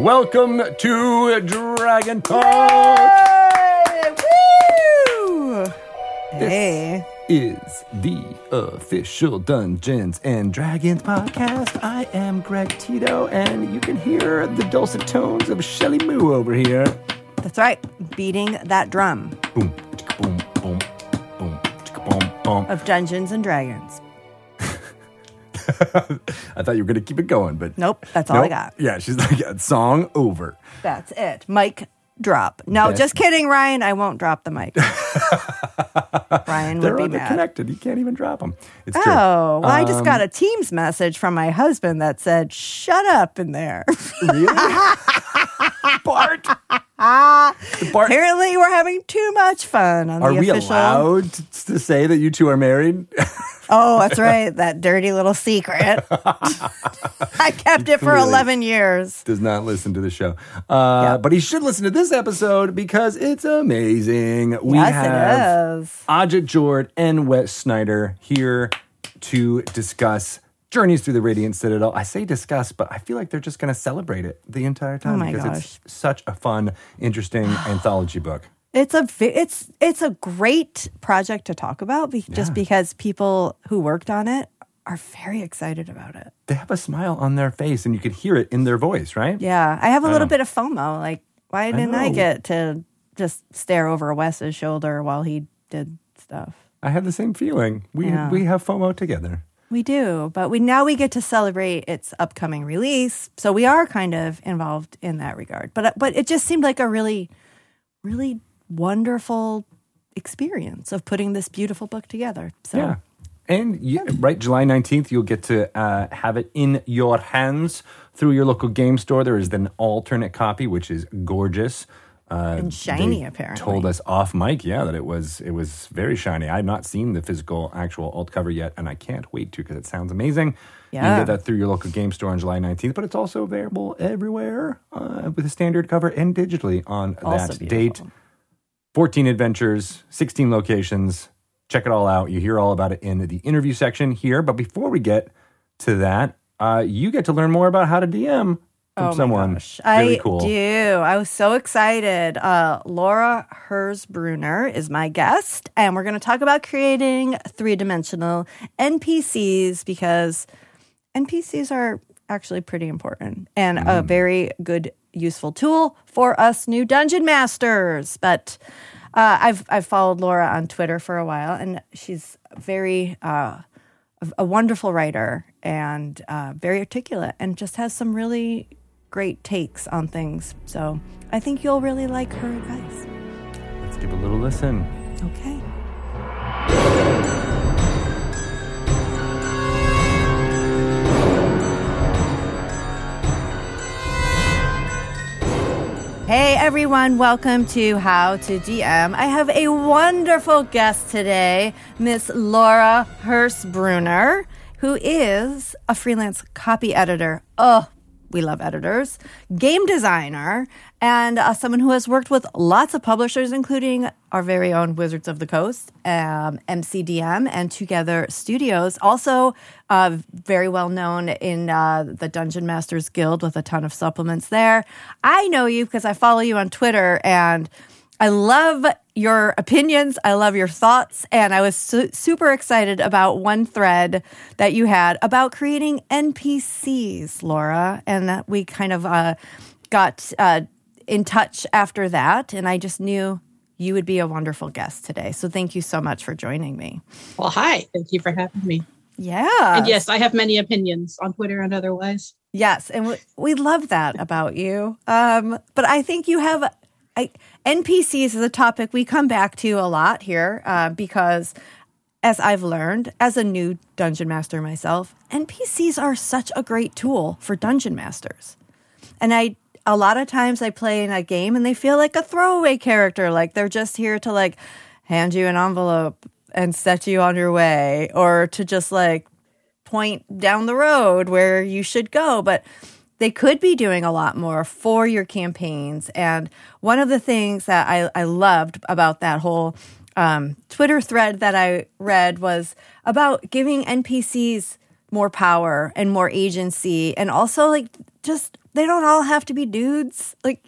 Welcome to Dragon Talk. Woo! Hey. Is the official Dungeons and Dragons podcast. I am Greg Tito, and you can hear the dulcet tones of Shelly Moo over here. That's right. Beating that drum Boom, chicka, boom, boom, boom, chicka, boom, boom. of Dungeons and Dragons. I thought you were going to keep it going, but Nope, that's all I got. Yeah, she's like, song over. That's it. Mic drop. No, just kidding, Ryan. I won't drop the mic. Ryan would be mad. connected. You can't even drop them. It's true. Oh, well, I just Um, got a Teams message from my husband that said, shut up in there. Really? Bart. Bart. Apparently, we're having too much fun on Are the we official. allowed to, say that you two are married? Oh, that's right. That dirty little secret. I kept it for Clearly. 11 years. Does not listen to the show. Uh, Yeah. But he should listen to this episode because it's amazing. We yes, have it is. Ajit George and Wes Schneider here to discuss Journeys Through the Radiant Citadel. I say discuss, but I feel like they're just going to celebrate it the entire time Oh my because gosh. it's such a fun, interesting anthology book. It's a it's it's a great project to talk about be- just because people who worked on it are very excited about it. They have a smile on their face and you could hear it in their voice, right? Yeah, I have a little bit of FOMO. Like, why didn't I, know. get to just stare over Wes's shoulder while he did stuff? I had the same feeling. We Yeah. we have FOMO together. We do, but we now we get to celebrate its upcoming release, so we are kind of involved in that regard. But but it just seemed like a really, really wonderful experience of putting this beautiful book together. So Yeah. And you, right, July 19th, you'll get to uh, have it in your hands through your local game store. There is an alternate copy, which is gorgeous. Uh, And shiny, apparently. Told us off mic, yeah, that it was it was very shiny. I have not seen the physical actual alt cover yet, and I can't wait to because it sounds amazing. yeah. You can get that through your local game store on July 19th, but it's also available everywhere uh, with a standard cover and digitally on Also that beautiful. date. 14 adventures, 16 locations. Check it all out. You hear all about it in the interview section here. But before we get to that, uh, you get to learn more about how to DM from Oh someone. gosh. Really I cool. do. I was so excited. Uh, Laura Hirsbrunner is my guest, and we're going to talk about creating three dimensional NPCs because NPCs are actually pretty important and Mm. a very good, useful tool for us new dungeon masters. But uh, I've I've followed Laura on Twitter for a while, and she's very. Uh, a- a wonderful writer and uh, very articulate and just has some really great takes on things. So I think you'll really like her advice. Let's give a little listen. Okay. Hey everyone, welcome to How to DM. I have a wonderful guest today, Miss Laura Hirsbrunner, who is a freelance copy editor. Oh, we love editors, game designer, and uh, someone who has worked with lots of publishers, including our very own Wizards of the Coast, um, MCDM, and Together Studios. Also, uh, very well known in uh, the Dungeon Masters Guild with a ton of supplements there. I know you because I follow you on Twitter and I love your opinions. I love your thoughts. And I was su- super excited about one thread that you had about creating NPCs, Laura. And that we kind of uh, got uh, in touch after that. And I just knew you would be a wonderful guest today. So thank you so much for joining me. Well, hi. Thank you for having me. Yeah. And yes, I have many opinions on Twitter and otherwise. Yes, and we, we love that about you. Um, but I think you have I, NPCs is a topic we come back to a lot here uh, because, as I've learned as a new dungeon master myself, NPCs are such a great tool for dungeon masters. And I a lot of times I play in a game and they feel like a throwaway character, like they're just here to like hand you an envelope and set you on your way, or to just like point down the road where you should go. But they could be doing a lot more for your campaigns. And one of the things that I, I loved about that whole um, Twitter thread that I read was about giving NPCs more power and more agency and also like just they don't all have to be dudes. Like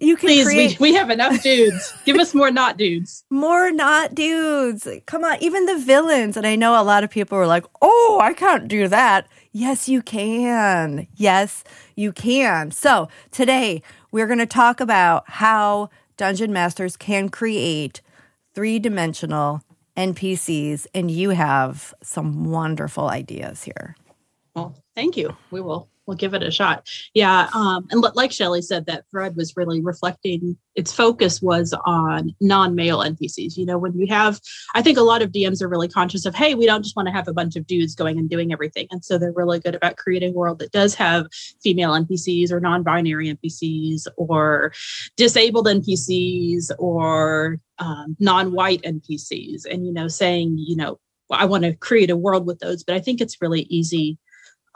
you can Please, create we, we have enough dudes. Give us more not dudes. more not dudes. Come on, even the villains. And I know a lot of people were like, "Oh, I can't do that." Yes, you can. Yes, you can. So, today we're going to talk about how dungeon masters can create three-dimensional NPCs and you have some wonderful ideas here. Well, thank you. We will we'll give it a shot. Yeah, um, and li- like Shelley said, that thread was really reflecting. Its focus was on non-male NPCs. You know, when you have, I think a lot of DMs are really conscious of, hey, we don't just want to have a bunch of dudes going and doing everything, and so they're really good about creating a world that does have female NPCs or non-binary NPCs or disabled NPCs or um, non-white NPCs, and you know, saying, you know, I want to create a world with those, but I think it's really easy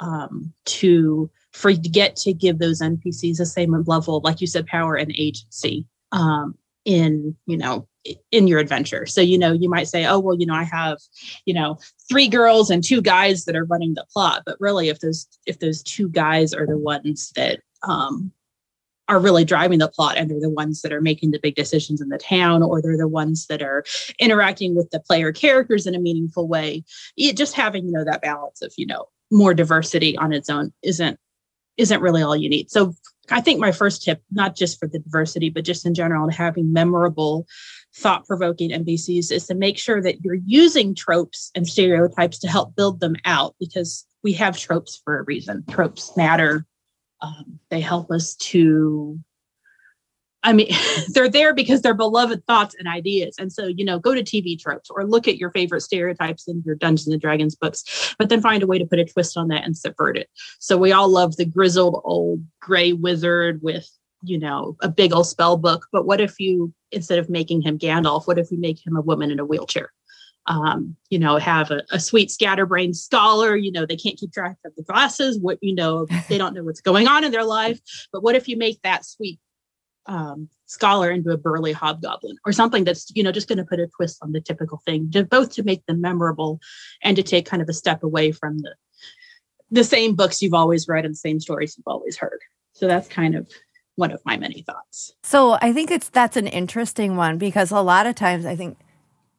um, to for you to get to give those npcs the same level like you said power and agency um, in you know in your adventure. So you know you might say oh well you know i have you know three girls and two guys that are running the plot. But really if those if those two guys are the ones that um, are really driving the plot and they're the ones that are making the big decisions in the town or they're the ones that are interacting with the player characters in a meaningful way it, just having you know that balance of you know more diversity on its own isn't isn't really all you need. So I think my first tip, not just for the diversity, but just in general, and having memorable, thought provoking NPCs is to make sure that you're using tropes and stereotypes to help build them out because we have tropes for a reason. Tropes matter. Um, they help us to I mean, they're there because they're beloved thoughts and ideas. And so, you know, go to TV tropes or look at your favorite stereotypes in your Dungeons and Dragons books, but then find a way to put a twist on that and subvert it. So we all love the grizzled old gray wizard with, you know, a big old spell book. But what if you, instead of making him Gandalf, what if we make him a woman in a wheelchair? Um, you know, have a, a sweet scatterbrained scholar, you know, they can't keep track of the glasses, what, you know, they don't know what's going on in their life. But what if you make that sweet um, scholar into a burly hobgoblin or something that's you know just going to put a twist on the typical thing to both to make them memorable and to take kind of a step away from the the same books you've always read and the same stories you've always heard so that's kind of one of my many thoughts So I think it's that's an interesting one because a lot of times I think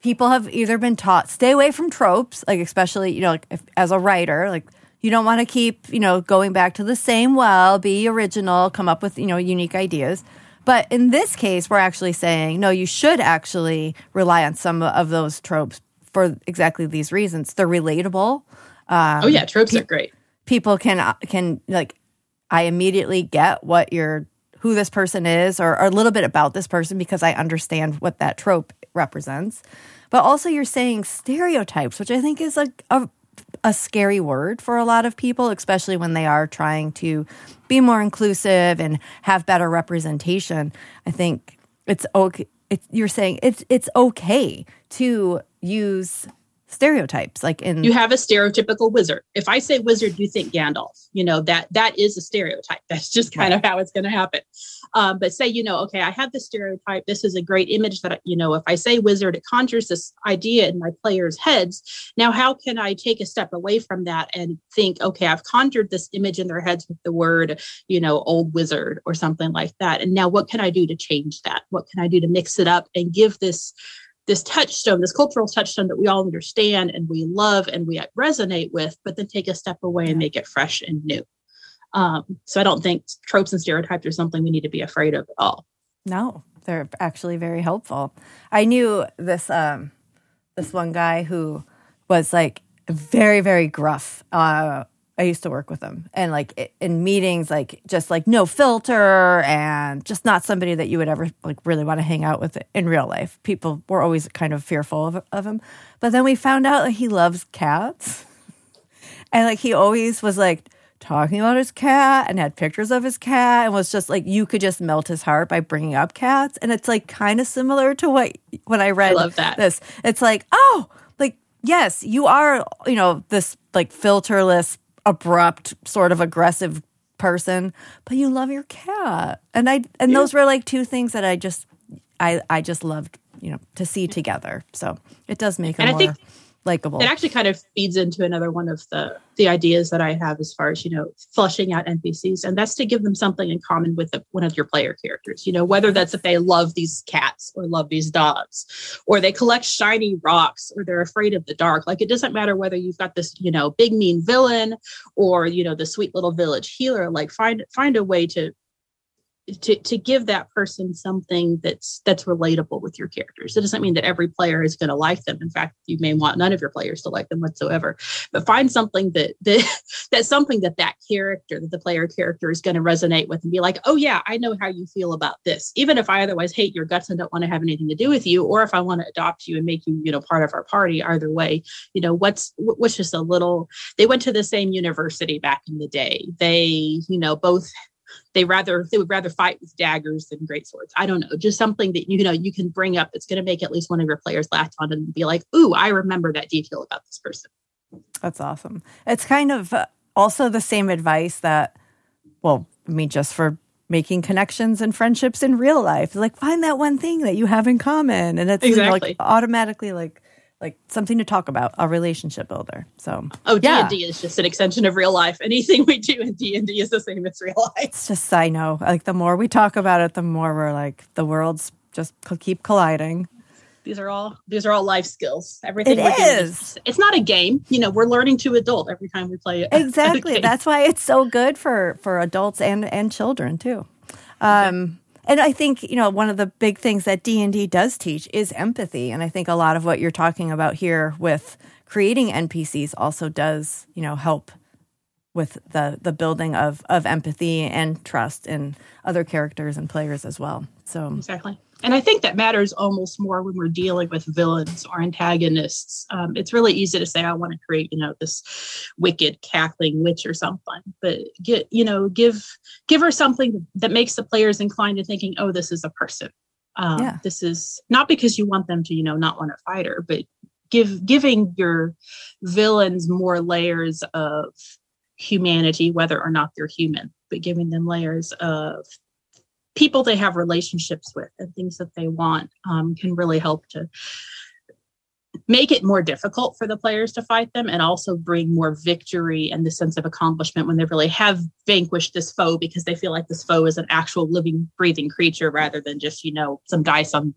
people have either been taught stay away from tropes, like especially you know like if, as a writer, like you don't want to keep you know going back to the same well, be original, come up with you know unique ideas. But in this case, we're actually saying no, you should actually rely on some of those tropes for exactly these reasons. They're relatable. Um, oh yeah tropes are great people can can like I immediately get what you're who this person is or, or a little bit about this person because I understand what that trope represents. But also you're saying stereotypes, which I think is like a a scary word for a lot of people, especially when they are trying to be more inclusive and have better representation. I think it's okay. It's, you're saying it's it's okay to use stereotypes, like in you have a stereotypical wizard. If i say wizard you think gandalf. You know that that is a stereotype. That's just kind of how it's going to happen. Um, but say you know okay i have this stereotype. This is a great image that you know if i say wizard it conjures this idea in my players heads. Now how can i take a step away from that and think okay i've conjured this image in their heads with the word you know old wizard or something like that. And now what can i do to change that? What can i do to mix it up and give this this touchstone, this cultural touchstone that we all understand and we love and we resonate with, but then take a step away and make it fresh and new. Um, so I don't think tropes and stereotypes are something we need to be afraid of at all. No, they're actually very helpful. I knew this um this one guy who was like very very gruff. Uh I used to work with him and like in meetings like just like no filter and just not somebody that you would ever like really want to hang out with in real life. People were always kind of fearful of, of him. But then we found out that he loves cats. And like he always was like talking about his cat and had pictures of his cat and was just like you could just melt his heart by bringing up cats. And it's like kind of similar to what when I read love that. this. It's like, oh, like yes, you are, you know, this like filterless, abrupt, sort of aggressive person, but you love your cat. And I and those were like two things that I just I I just loved, you know, to see together. So it does make a And I more think likable. It actually kind of feeds into another one of the the ideas that I have as far as you know flushing out NPCs, and that's to give them something in common with the, one of your player characters. You know, whether that's if they love these cats or love these dogs, or they collect shiny rocks, or they're afraid of the dark. Like it doesn't matter whether you've got this you know big mean villain or you know the sweet little village healer. Like find find a way to to to give that person something that's that's relatable with your characters. It doesn't mean that every player is going to like them. In fact, you may want none of your players to like them whatsoever. But find something that that that's something that that character, that the player character is going to resonate with, and be like, oh yeah, I know how you feel about this. Even if I otherwise hate your guts and don't want to have anything to do with you, or if I want to adopt you and make you, you know, part of our party. Either way, you know, what's what's just a little. They went to the same university back in the day. They, you know, both they rather they would rather fight with daggers than great swords. I don't know, just something that you know you can bring up that's going to make at least one of your players laugh on and be like, "Ooh, I remember that detail about this person." That's awesome. It's kind of uh, also the same advice that, well, I mean, just for making connections and friendships in real life, like find that one thing that you have in common, and it's exactly. like automatically like like something to talk about, a relationship builder. So, oh, D and D is just an extension of real life. Anything we do in D and D is the same as real life. It's just I know, like the more we talk about it, the more we're like the worlds just keep colliding. These are all these are all life skills. Everything it is. it's not a game. You know, we're learning to adult every time we play it. Exactly. That's why it's so good for for adults and and children too. Um, and I think you know one of the big things that D and D does teach is empathy, and I think a lot of what you're talking about here with creating NPCs also does you know help with the the building of of empathy and trust in other characters and players as well. So exactly. And I think that matters almost more when we're dealing with villains or antagonists. Um, it's really easy to say, I want to create, you know, this wicked cackling witch or something, but get, you know, give give her something that makes the players inclined to thinking, oh, this is a person. Um, yeah. This is not because you want them to, you know, not want to fight her, but give giving your villains more layers of humanity, whether or not they're human, but giving them layers of people they have relationships with and things that they want um, can really help to make it more difficult for the players to fight them and also bring more victory and the sense of accomplishment when they really have vanquished this foe because they feel like this foe is an actual living breathing creature rather than just you know some dice on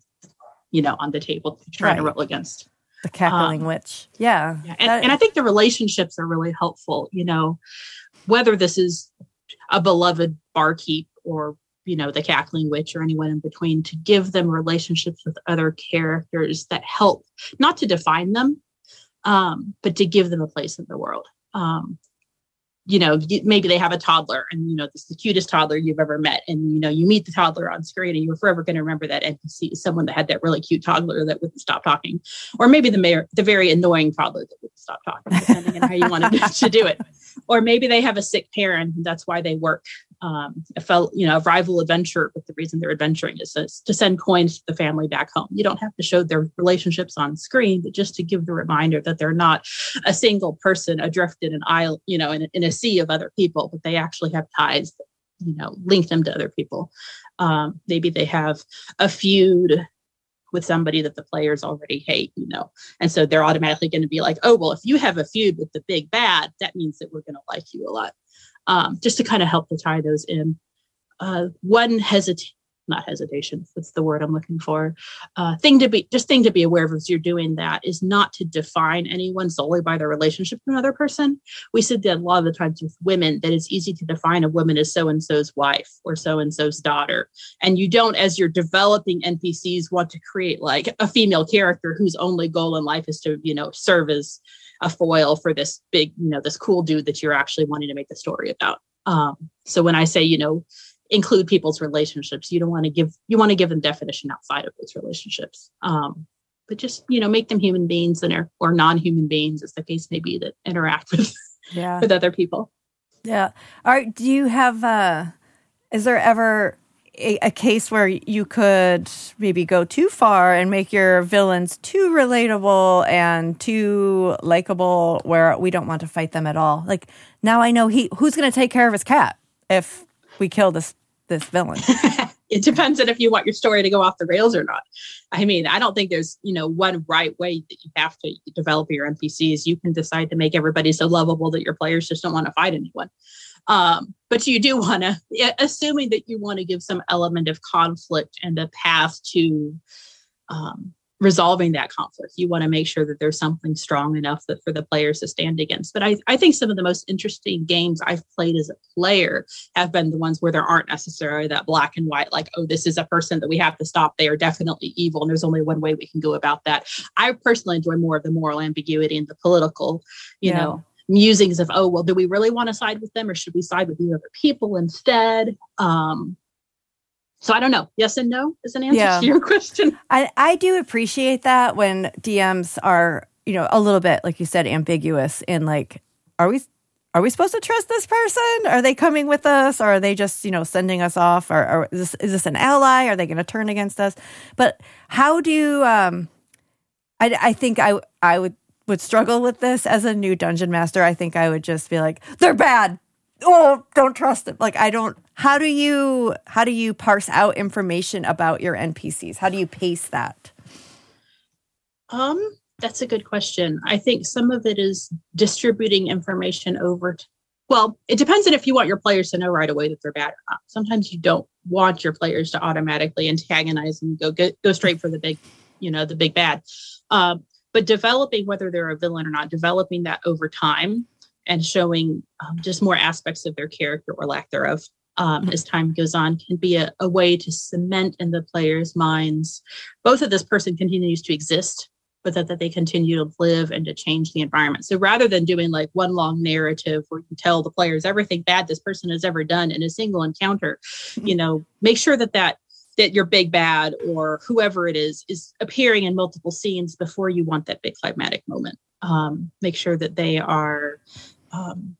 you know on the table trying right. to roll against the cackling um, witch yeah, yeah. And, and i think the relationships are really helpful you know whether this is a beloved barkeep or you know the cackling witch or anyone in between to give them relationships with other characters that help not to define them um, but to give them a place in the world. Um, you know maybe they have a toddler and you know this is the cutest toddler you've ever met. And you know you meet the toddler on screen and you're forever going to remember that npc someone that had that really cute toddler that wouldn't stop talking. Or maybe the mayor the very annoying toddler that wouldn't stop talking depending on how you wanted to do it. Or maybe they have a sick parent and that's why they work um, a you know, a rival adventurer, but the reason they're adventuring is to send coins to the family back home. You don't have to show their relationships on screen, but just to give the reminder that they're not a single person adrift in an isle, you know, in, in a sea of other people, but they actually have ties that, you know, link them to other people. Um, maybe they have a feud with somebody that the players already hate, you know. And so they're automatically going to be like, oh, well, if you have a feud with the big bad, that means that we're going to like you a lot um, just to kind of help to tie those in. Uh, one hesitate, not hesitation, that's the word I'm looking for. Uh, thing to be, just thing to be aware of as you're doing that is not to define anyone solely by their relationship to another person. We said that a lot of the times with women that it's easy to define a woman as so and so's wife or so and so's daughter. And you don't, as you're developing NPCs, want to create like a female character whose only goal in life is to, you know, serve as a foil for this big, you know, this cool dude that you're actually wanting to make the story about. Um, so when I say, you know, include people's relationships, you don't want to give you want to give them definition outside of those relationships. Um, but just you know, make them human beings and or, or non-human beings, as the case may be, that interact with yeah. with other people. Yeah. All right. Do you have? uh Is there ever a, a, case where you could maybe go too far and make your villains too relatable and too likable where we don't want to fight them at all. Like now I know he who's going to take care of his cat if we kill this this villain. it depends on if you want your story to go off the rails or not. I mean, I don't think there's, you know, one right way that you have to develop your NPCs. You can decide to make everybody so lovable that your players just don't want to fight anyone. Um, but you do want to, assuming that you want to give some element of conflict and a path to um, resolving that conflict. You want to make sure that there's something strong enough that for the players to stand against. But I, I think some of the most interesting games I've played as a player have been the ones where there aren't necessarily that black and white, like, oh, this is a person that we have to stop. They are definitely evil. And there's only one way we can go about that. I personally enjoy more of the moral ambiguity and the political, you yeah. know, musings of, oh, well, do we really want to side with them or should we side with the other people instead? Um, so I don't know. Yes and no is an answer yeah. to your question. I, I do appreciate that when DMs are, you know, a little bit, like you said, ambiguous in like, are we are we supposed to trust this person? Are they coming with us? Or are they just, you know, sending us off? Or, or is, this, is this an ally? Are they going to turn against us? But how do um I, I think I I would would struggle with this as a new dungeon master. I think I would just be like, they're bad. Oh, don't trust them. Like I don't how do you how do you parse out information about your npcs how do you pace that? Um that's a good question. I think some of it is distributing information over to, well it depends on if you want your players to know right away that they're bad or not. Sometimes you don't want your players to automatically antagonize and go go, go straight for the big you know the big bad. Um, but developing whether they're a villain or not developing that over time and showing um, just more aspects of their character or lack thereof um, as time goes on can be a, a, way to cement in the players' minds both that this person continues to exist, but that, that they continue to live and to change the environment. So rather than doing like one long narrative where you tell the players everything bad this person has ever done in a single encounter, you know, make sure that that that your big bad or whoever it is is appearing in multiple scenes before you want that big climatic moment. Um, make sure that they are um,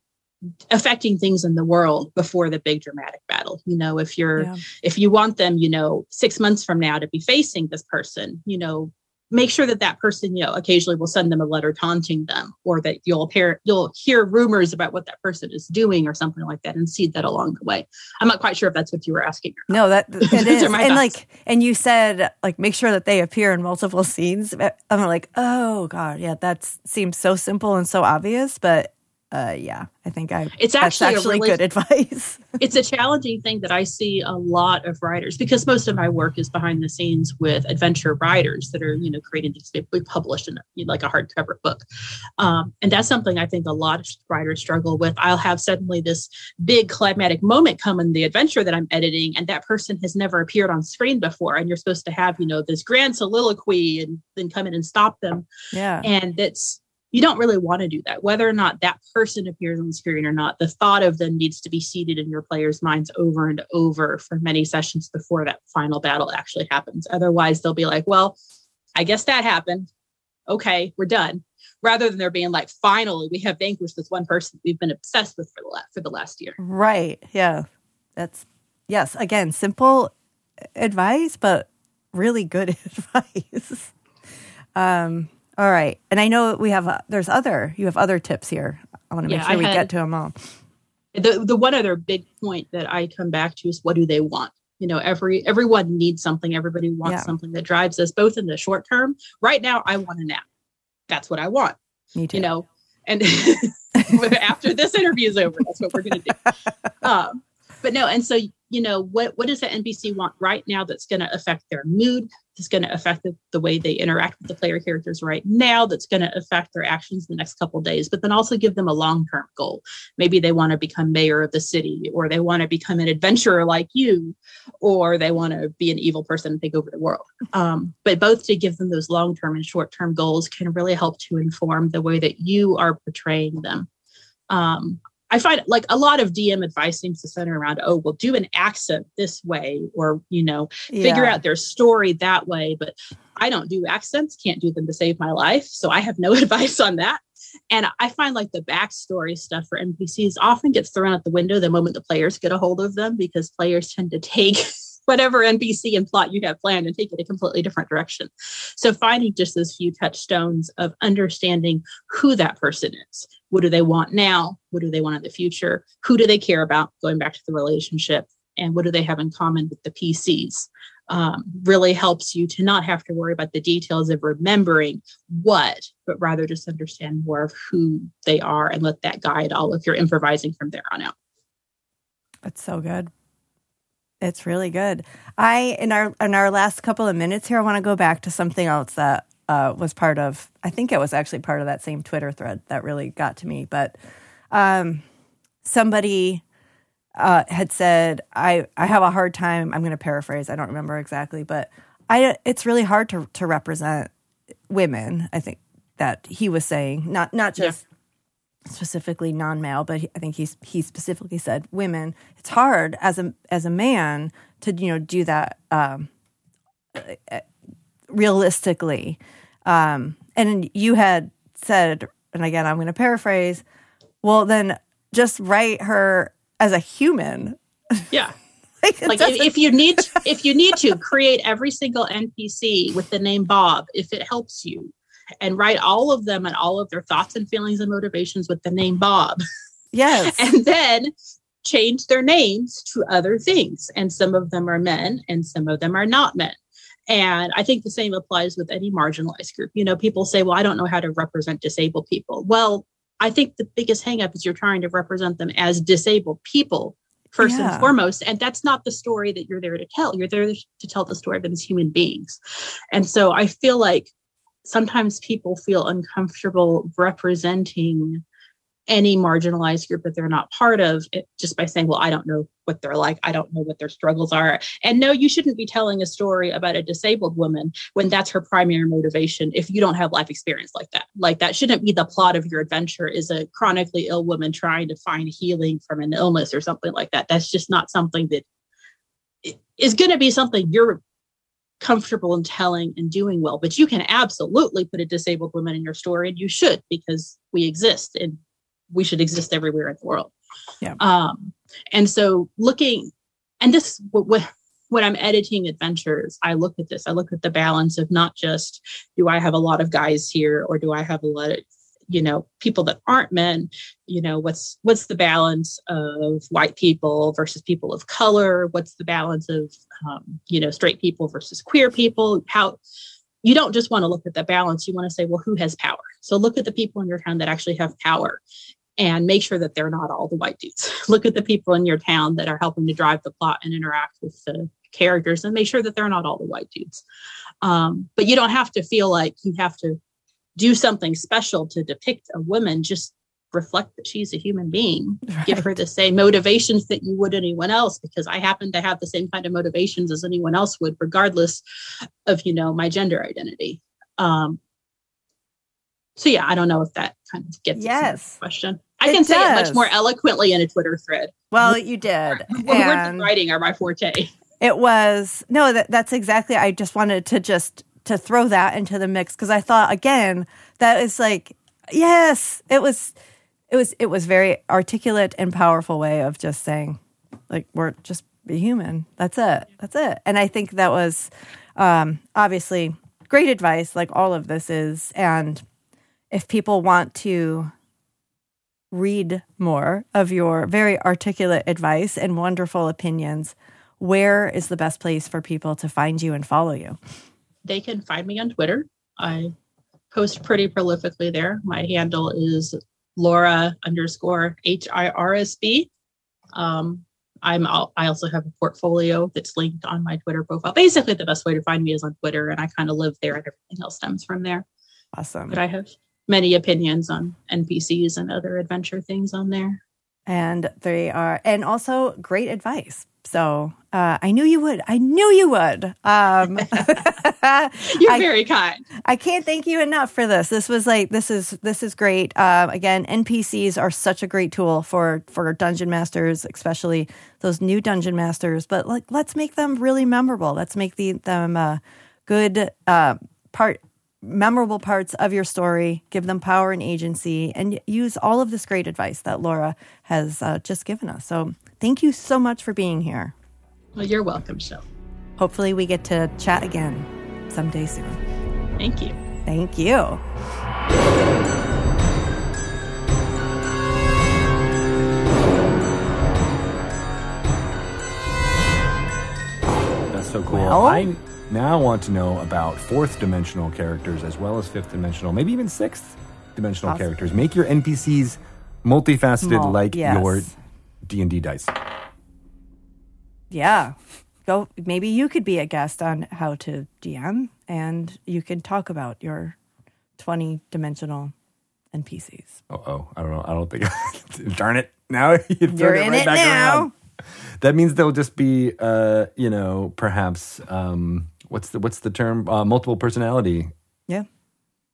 affecting things in the world before the big dramatic battle. You know if you're yeah. if you want them you know 6 months from now to be facing this person you know make sure that that person you know occasionally will send them a letter taunting them or that you'll hear you'll hear rumors about what that person is doing or something like that and see that along the way. I'm not quite sure if that's what you were asking no that it is. and thoughts. like and you said like make sure that they appear in multiple scenes. I'm like oh god. Yeah that seems so simple and so obvious but uh, yeah, I think I. It's actually, actually really, good advice. it's a challenging thing that I see a lot of writers because most of my work is behind the scenes with adventure writers that are you know creating to be published in a, like a hardcover book, um, and that's something I think a lot of writers struggle with. I'll have suddenly this big climatic moment come in the adventure that I'm editing, and that person has never appeared on screen before, and you're supposed to have you know this grand soliloquy and then come in and stop them. Yeah, and that's you don't really want to do that. Whether or not that person appears on the screen or not, the thought of them needs to be seated in your players' minds over and over for many sessions before that final battle actually happens. Otherwise, they'll be like, well, I guess that happened. Okay, we're done. Rather than there being like, finally, we have vanquished this one person we've been obsessed with for the last, for the last year. Right. Yeah. That's, yes, again, simple advice, but really good advice. um, all right. And I know we have, uh, there's other, you have other tips here. I want to make yeah, sure we had, get to them all. The, the one other big point that I come back to is what do they want? You know, every everyone needs something. Everybody wants yeah. something that drives us both in the short term. Right now, I want a nap. That's what I want. Me too. You know, and after this interview is over, that's what we're going to do. Um, but no, and so you know what what does the NPC want right now that's going to affect their mood, that's going to affect the, the, way they interact with the player characters right now, that's going to affect their actions in the next couple days, but then also give them a long term goal. Maybe they want to become mayor of the city, or they want to become an adventurer like you, or they want to be an evil person and take over the world. Um, but both to give them those long term and short term goals can really help to inform the way that you are portraying them. Um, I find like a lot of DM advice seems to center around, oh, well, do an accent this way, or, you know, yeah. figure out their story that way. But I don't do accents, can't do them to save my life. So I have no advice on that. And I find like the backstory stuff for NPCs often gets thrown out the window the moment the players get a hold of them because players tend to take whatever NPC and plot you have planned and take it a completely different direction. So finding just those few touchstones of understanding who that person is. What do they want now? What do they want in the future? Who do they care about? Going back to the relationship. and what do they have in common with the PCs. Um, really helps you to not have to worry about the details of remembering what, but rather just understand more of who they are and let that guide all of your improvising from there on out. That's so good. It's really good. I in our in our last couple of minutes here, I want to go back to something else that uh, was part of. I think it was actually part of that same Twitter thread that really got to me. But um, somebody uh, had said, "I I have a hard time." I'm going to paraphrase. I don't remember exactly, but I it's really hard to to represent women. I think that he was saying not not just yeah. specifically non male, but he, I think he's he specifically said women. It's hard as a as a man to you know do that um, realistically. Um, and you had said, and again, I'm going to paraphrase. Well, then just write her as a human. Yeah. like, like if, if, you need to, if you need to create every single npc with the name bob if it helps you and write all of them and all of their thoughts and feelings and motivations with the name bob yes and then change their names to other things and some of them are men and some of them are not men and I think the same applies with any marginalized group. You know, people say, well, I don't know how to represent disabled people. Well, I think the biggest hangup is you're trying to represent them as disabled people first yeah. and foremost. And that's not the story that you're there to tell. You're there to tell the story of them as human beings. And so I feel like sometimes people feel uncomfortable representing any marginalized group that they're not part of it, just by saying, well, I don't know what they're like. I don't know what their struggles are. And no, you shouldn't be telling a story about a disabled woman when that's her primary motivation if you don't have life experience like that. Like that shouldn't be the plot of your adventure is a chronically ill woman trying to find healing from an illness or something like that. That's just not something that is going to be something you're comfortable in telling and doing well. But you can absolutely put a disabled woman in your story and you should because we exist and we should exist everywhere in the world. Yeah. Um, and so looking, and this, what, when I'm editing adventures, I look at this. I look at the balance of not just do I have a lot of guys here or do I have a lot of you know people that aren't men you know what's what's the balance of white people versus people of color what's the balance of um, you know straight people versus queer people how you don't just want to look at the balance you want to say well who has power so look at the people in your town that actually have power and make sure that they're not all the white dudes. Look at the people in your town that are helping to drive the plot and interact with the characters and make sure that they're not all the white dudes. Um, but you don't have to feel like you have to do something special to depict a woman. Just reflect that she's a human being. Right. Give her the same motivations that you would anyone else, because I happen to have the same kind of motivations as anyone else would, regardless of, you know, my gender identity. Um, so yeah, I don't know if that kind of gets yes. question. I it can say it much more eloquently in a Twitter thread. Well, you did. Words writing are my forte. It was no, that that's exactly. I just wanted to just to throw that into the mix because I thought again that is like yes, it was, it was, it was very articulate and powerful way of just saying like we're just be human. That's it. That's it. And I think that was um, obviously great advice, like all of this is, and if people want to read more of your very articulate advice and wonderful opinions, where is the best place for people to find you and follow you? They can find me on Twitter. I post pretty prolifically there. My handle is Laura underscore H I R S B. Um, I'm I also have a portfolio that's linked on my Twitter profile. Basically, the best way to find me is on Twitter, and I kind of live there, and everything else stems from there. Awesome. But I have many opinions on NPCs and other adventure things on there. And they are, and also great advice. So uh, I knew you would. I knew you would. Um, You're I, very kind. I can't thank you enough for this. This was like this is this is great. Uh, again, NPCs are such a great tool for for dungeon masters, especially those new dungeon masters. But like, let's make them really memorable. Let's make the, them uh, good uh, part memorable parts of your story, give them power and agency, and use all of this great advice that Laura has uh, just given us. So, thank you so much for being here. Well, you're welcome, Shel. Hopefully, we get to chat again someday soon. Thank you. Thank you. That's so cool. Well, I now want to know about fourth dimensional characters as well as fifth dimensional, maybe even sixth dimensional Awesome. characters. Make your NPCs multifaceted Mul- like yes. your D&D dice. yeah. Go. Maybe you could be a guest on how to DM, and you can talk about your twenty-dimensional NPCs. Oh, I don't know. I don't think. Darn it! Now you You're in it now. That means they'll just be, uh, you know, perhaps um, what's the what's the term? Uh, multiple personality Yeah.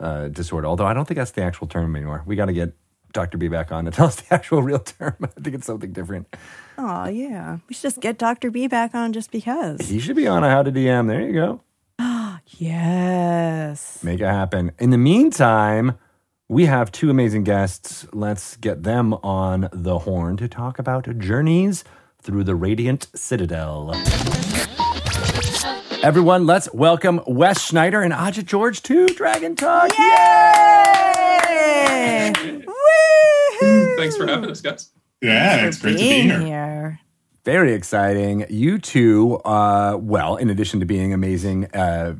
uh, disorder. Although I don't think that's the actual term anymore. We got to get Dr. B back on to tell us the actual real term. I think it's something different. Oh yeah. We should just get Doctor B back on just because. He should be on a How to DM. There you go. Yes. Make it happen. In the meantime, we have two amazing guests. Let's get them on the horn to talk about journeys through the Radiant Citadel. Everyone, let's welcome Wes Schneider and Ajit George to Dragon Talk. Yay! Woo! Thanks for having us, guys. Yeah, it's great to be here. here. Very exciting. You two, uh, well, in addition to being amazing, uh,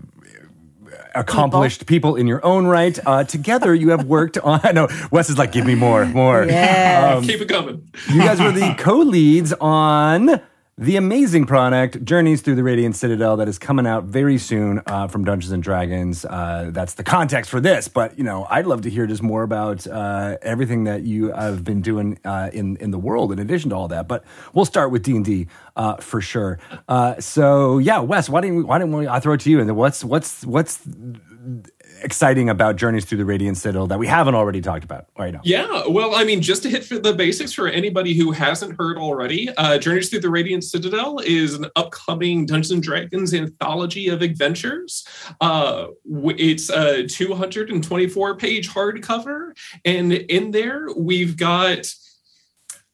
accomplished people. in your own right, uh, together you have worked on. I know Wes is like, give me more, more. Yeah. Um, Keep it coming. You guys were the co-leads on the amazing product Journeys Through the Radiant Citadel that is coming out very soon uh, from Dungeons and Dragons. Uh, that's the context for this, but you know, I'd love to hear just more about uh, everything that you have been doing uh, in in the world in addition to all that. But we'll start with D and D uh, for sure. Uh, so yeah, Wes, why didn't we, why didn't we, I throw it to you? And what's what's what's exciting about Journeys Through the Radiant Citadel that we haven't already talked about right now? Yeah, well, I mean, just to hit for the basics for anybody who hasn't heard already, uh, Journeys Through the Radiant Citadel is an upcoming Dungeons and Dragons anthology of adventures. Uh, it's a 224 page hardcover, and in there we've got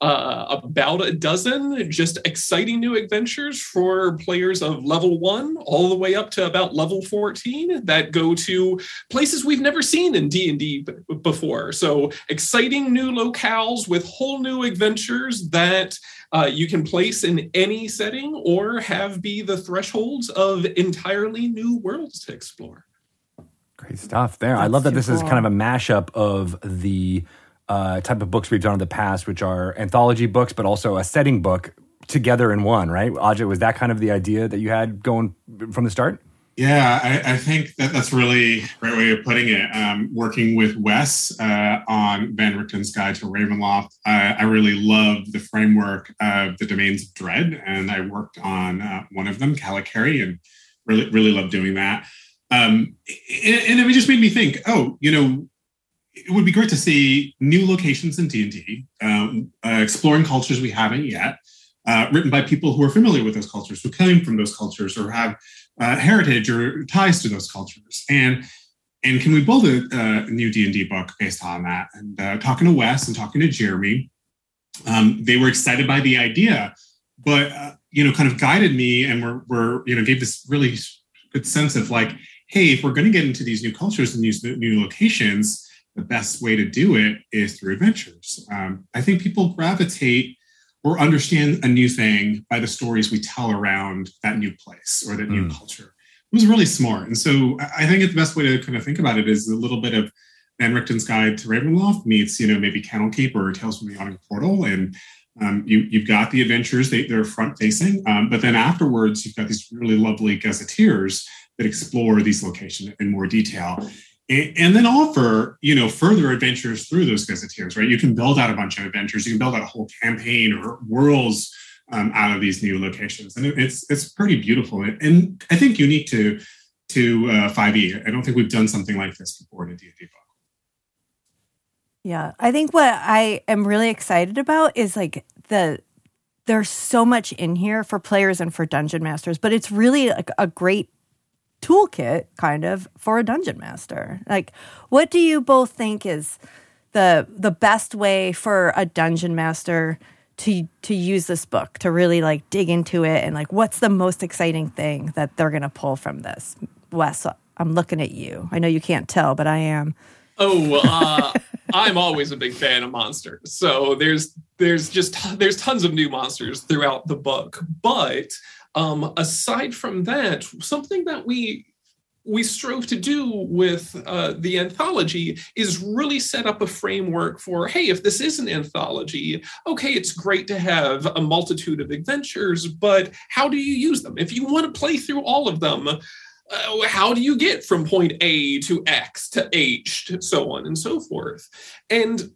uh, about a dozen just exciting new adventures for players of level one all the way up to about level 14 that go to places we've never seen in d&d b- before. So exciting new locales with whole new adventures that uh, you can place in any setting or have be the thresholds of entirely new worlds to explore. Great stuff there. I love that this super is kind of a mashup of the uh, type of books we've done in the past, which are anthology books, but also a setting book together in one, right? Ajit, was that kind of the idea that you had going from the start? Yeah, I, I think that that's really great way of putting it. Um, working with Wes uh, on Van Richten's Guide to Ravenloft, I, I really love the framework of the Domains of Dread, and I worked on uh, one of them, Kalakeri, and really, really love doing that. Um, and, and it just made me think, oh, you know, it would be great to see new locations in D&D, um, uh, exploring cultures we haven't yet, uh, written by people who are familiar with those cultures, who came from those cultures, or have uh, heritage or ties to those cultures. And and can we build a, uh, new D&D book based on that? And uh, talking to Wes and talking to Jeremy, um, they were excited by the idea, but uh, you know, kind of guided me and were, were you know gave this really good sense of like, hey, if we're going to get into these new cultures and these new locations, the best way to do it is through adventures. Um, I think people gravitate or understand a new thing by the stories we tell around that new place or that new Mm. culture. It was really smart. And so I think the best way to kind of think about it is a little bit of Van Richten's Guide to Ravenloft meets, you know, maybe Candlekeep or Tales from the Yawning Portal. And um, you, you've got the adventures, they, they're front facing. Um, but then afterwards, you've got these really lovely gazetteers that explore these locations in more detail and, then offer you know further adventures through those gazetteers right? You can build out a bunch of adventures. You can build out a whole campaign or worlds um, out of these new locations. And it's it's pretty beautiful and, and i think unique to to uh, 5e i don't think we've done something like this before in a d&d book. Yeah, I think what I am really excited about is like the there's so much in here for players and for dungeon masters, but it's really like a great toolkit kind of for a dungeon master. Like what do you both think is the the best way for a dungeon master to to use this book to really like dig into it and like what's the most exciting thing that they're going to pull from this? Wes, I'm looking at you. I know you can't tell, but I am. Oh, uh, I'm always a big fan of monsters. So there's there's just there's tons of new monsters throughout the book, but Um, aside from that, something that we we strove to do with uh, the anthology is really set up a framework for hey if this is an anthology okay it's great to have a multitude of adventures but how do you use them? If you want to play through all of them uh, how do you get from point a to x to h to so on and so forth? And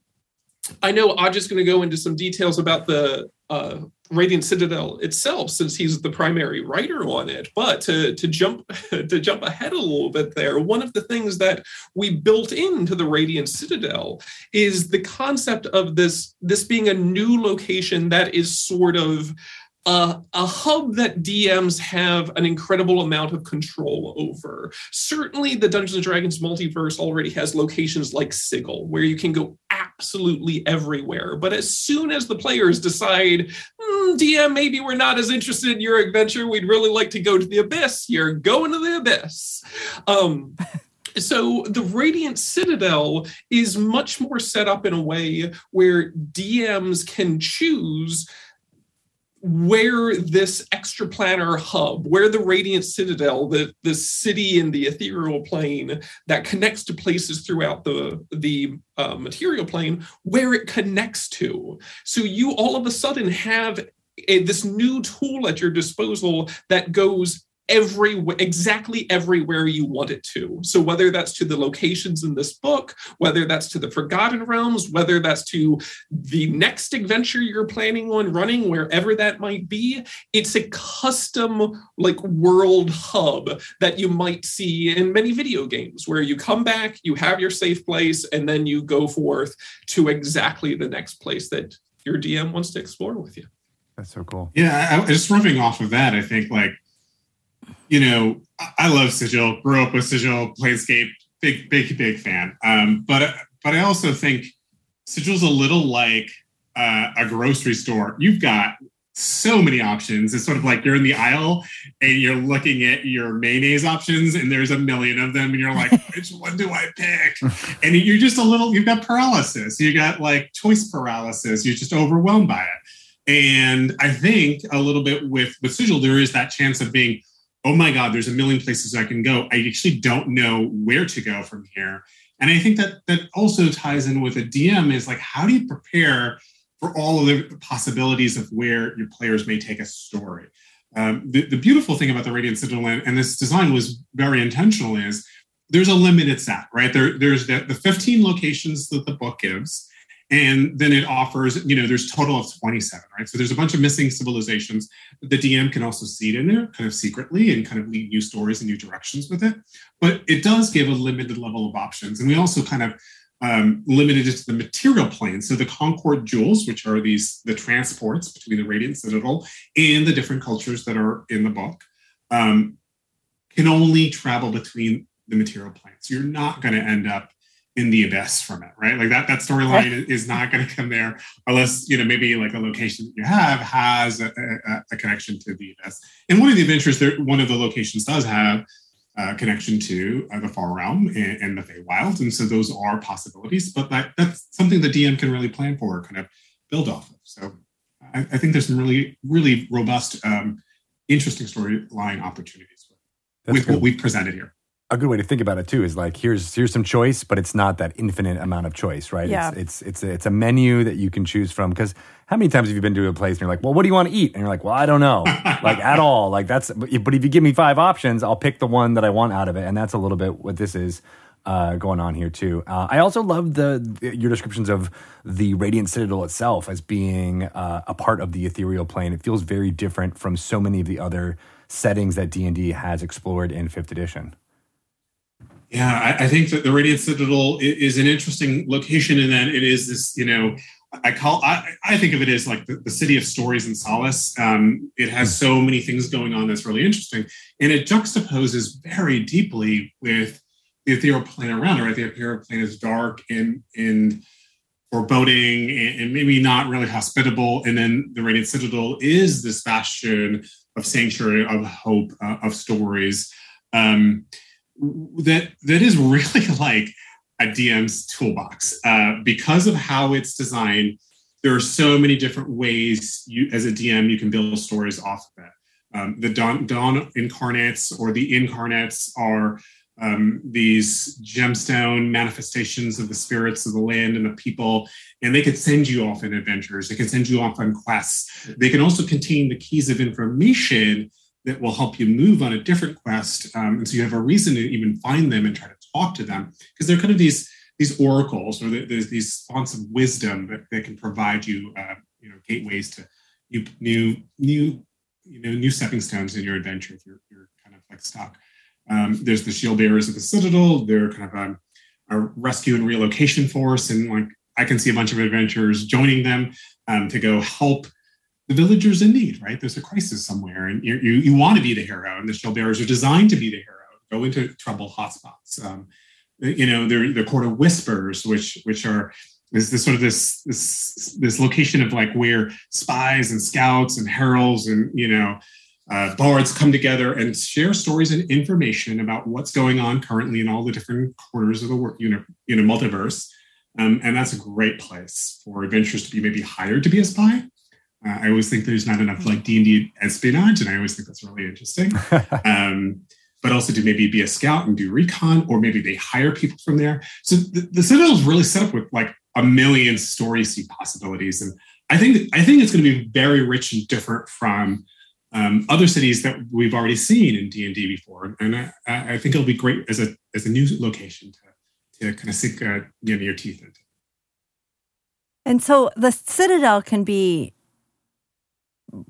i know just going to go into some details about the uh, Radiant Citadel itself, since he's the primary writer on it. But to, to jump to jump ahead a little bit there, one of the things that we built into the Radiant Citadel is the concept of this this being a new location that is sort of a hub that DMs have an incredible amount of control over. Certainly, the Dungeons and Dragons multiverse already has locations like Sigil, where you can go absolutely everywhere. But as soon as the players decide, mm, DM, maybe we're not as interested in your adventure, we'd really like to go to the abyss, you're going to the abyss. Um, so the Radiant Citadel is much more set up in a way where DMs can choose where this extraplanar hub, where the Radiant Citadel, the, the city in the ethereal plane that connects to places throughout the, the uh, material plane, where it connects to. So you all of a sudden have a, this new tool at your disposal that goes every exactly everywhere you want it to. So whether that's to the locations in this book, whether that's to the Forgotten Realms, whether that's to the next adventure you're planning on running, wherever that might be, it's a custom like world hub that you might see in many video games where you come back, you have your safe place, and then you go forth to exactly the next place that your DM wants to explore with you. That's so cool. Yeah, I, just riffing off of that, I think like you know, I love Sigil. Grew up with Sigil, Planescape, big, big, big fan. Um, but but I also think Sigil's a little like uh, a grocery store. You've got so many options. It's sort of like you're in the aisle and you're looking at your mayonnaise options, and there's a million of them, and you're like, which one do I pick? And you're just a little. You've got paralysis. You got like choice paralysis. You're just overwhelmed by it. And I think a little bit with with Sigil, there is that chance of being oh my God, there's a million places I can go. I actually don't know where to go from here. And I think that that also ties in with a DM is like, how do you prepare for all of the possibilities of where your players may take a story? Um, the, the, beautiful thing about the Radiant Citadel, and this design was very intentional, is there's a limited set, right? There, there's the, the 15 locations that the book gives and then it offers you know there's total of 27 right? So there's a bunch of missing civilizations. The dm can also seed in there kind of secretly and kind of lead new stories and new directions with it. But it does give a limited level of options. And we also kind of um, limited it to the material plane. So the concord jewels which are these the transports between the radiant citadel and the different cultures that are in the book um, can only travel between the material plane so you're not going to end up in the abyss from it, right? Like that that storyline is not going to come there unless you know maybe like a location that you have has a, a, a connection to the abyss. And one of the adventures there, one of the locations does have a connection to uh, the Far Realm and, and the Feywild, and so those are possibilities. But that that's something the DM can really plan for, kind of build off of. So I, I think there's some really really robust, um, interesting storyline opportunities with, with what we've presented here a good way to think about it too is like here's here's some choice, but it's not that infinite amount of choice, right? Yeah. It's it's it's a, it's a menu that you can choose from. Because how many times have you been to a place and you're like, well, what do you want to eat? And you're like, well, I don't know, like at all. Like that's but if you give me five options, I'll pick the one that I want out of it, and that's a little bit what this is. Uh, going on here too. Uh, I also love the, your descriptions of the Radiant Citadel itself as being uh, a part of the ethereal plane. It feels very different from so many of the other settings that D and D has explored in Fifth Edition. Yeah, I, I, think that the Radiant Citadel is an interesting location in that it is this, you know, I call I, I think of it as like the, the city of stories and solace. Um, it has so many things going on that's really interesting, and it juxtaposes very deeply with the ethereal plane around it. Right, the ethereal plane is dark and and foreboding and, and maybe not really hospitable, and then the Radiant Citadel is this bastion of sanctuary, of hope, uh, of stories. Um, that that is really like a DM's toolbox uh, because of how it's designed. There are so many different ways you, as a DM, you can build stories off of it. Um, the dawn, dawn incarnates or the incarnates are um, these gemstone manifestations of the spirits of the land and the people, and they could send you off in adventures. They can send you off on quests. They can also contain the keys of information that will help you move on a different quest, um, and so you have a reason to even find them and try to talk to them because they're kind of these these oracles or there's these fonts of wisdom that, that can provide you, uh, you know, gateways to new new new you know new stepping stones in your adventure if you're, you're kind of like stuck. Um, there's the shield bearers of the Citadel. They're kind of a, a, rescue and relocation force, and like I can see a bunch of adventurers joining them um, to go help the villagers in need. Right? There's a crisis somewhere, and you you, you want to be the hero, and the shield bearers are designed to be the hero. Go into trouble hotspots. Um, you know, they're the court of whispers, which which are is this sort of this this this location of like where spies and scouts and heralds and you know uh, bards come together and share stories and information about what's going on currently in all the different corners of the world, you know, in a multiverse. Um, and that's a great place for adventurers to be maybe hired to be a spy. Uh, I always think there's not enough like D and D espionage, and I always think that's really interesting. Um, but also to maybe be a scout and do recon, or maybe they hire people from there. So the, the Citadel is really set up with like a million story seed possibilities, and I think I think it's going to be very rich and different from um, other cities that we've already seen in D and D before, and I, I, think it'll be great as a as a new location to to kind of sink uh, you know, your teeth into. And so the Citadel can be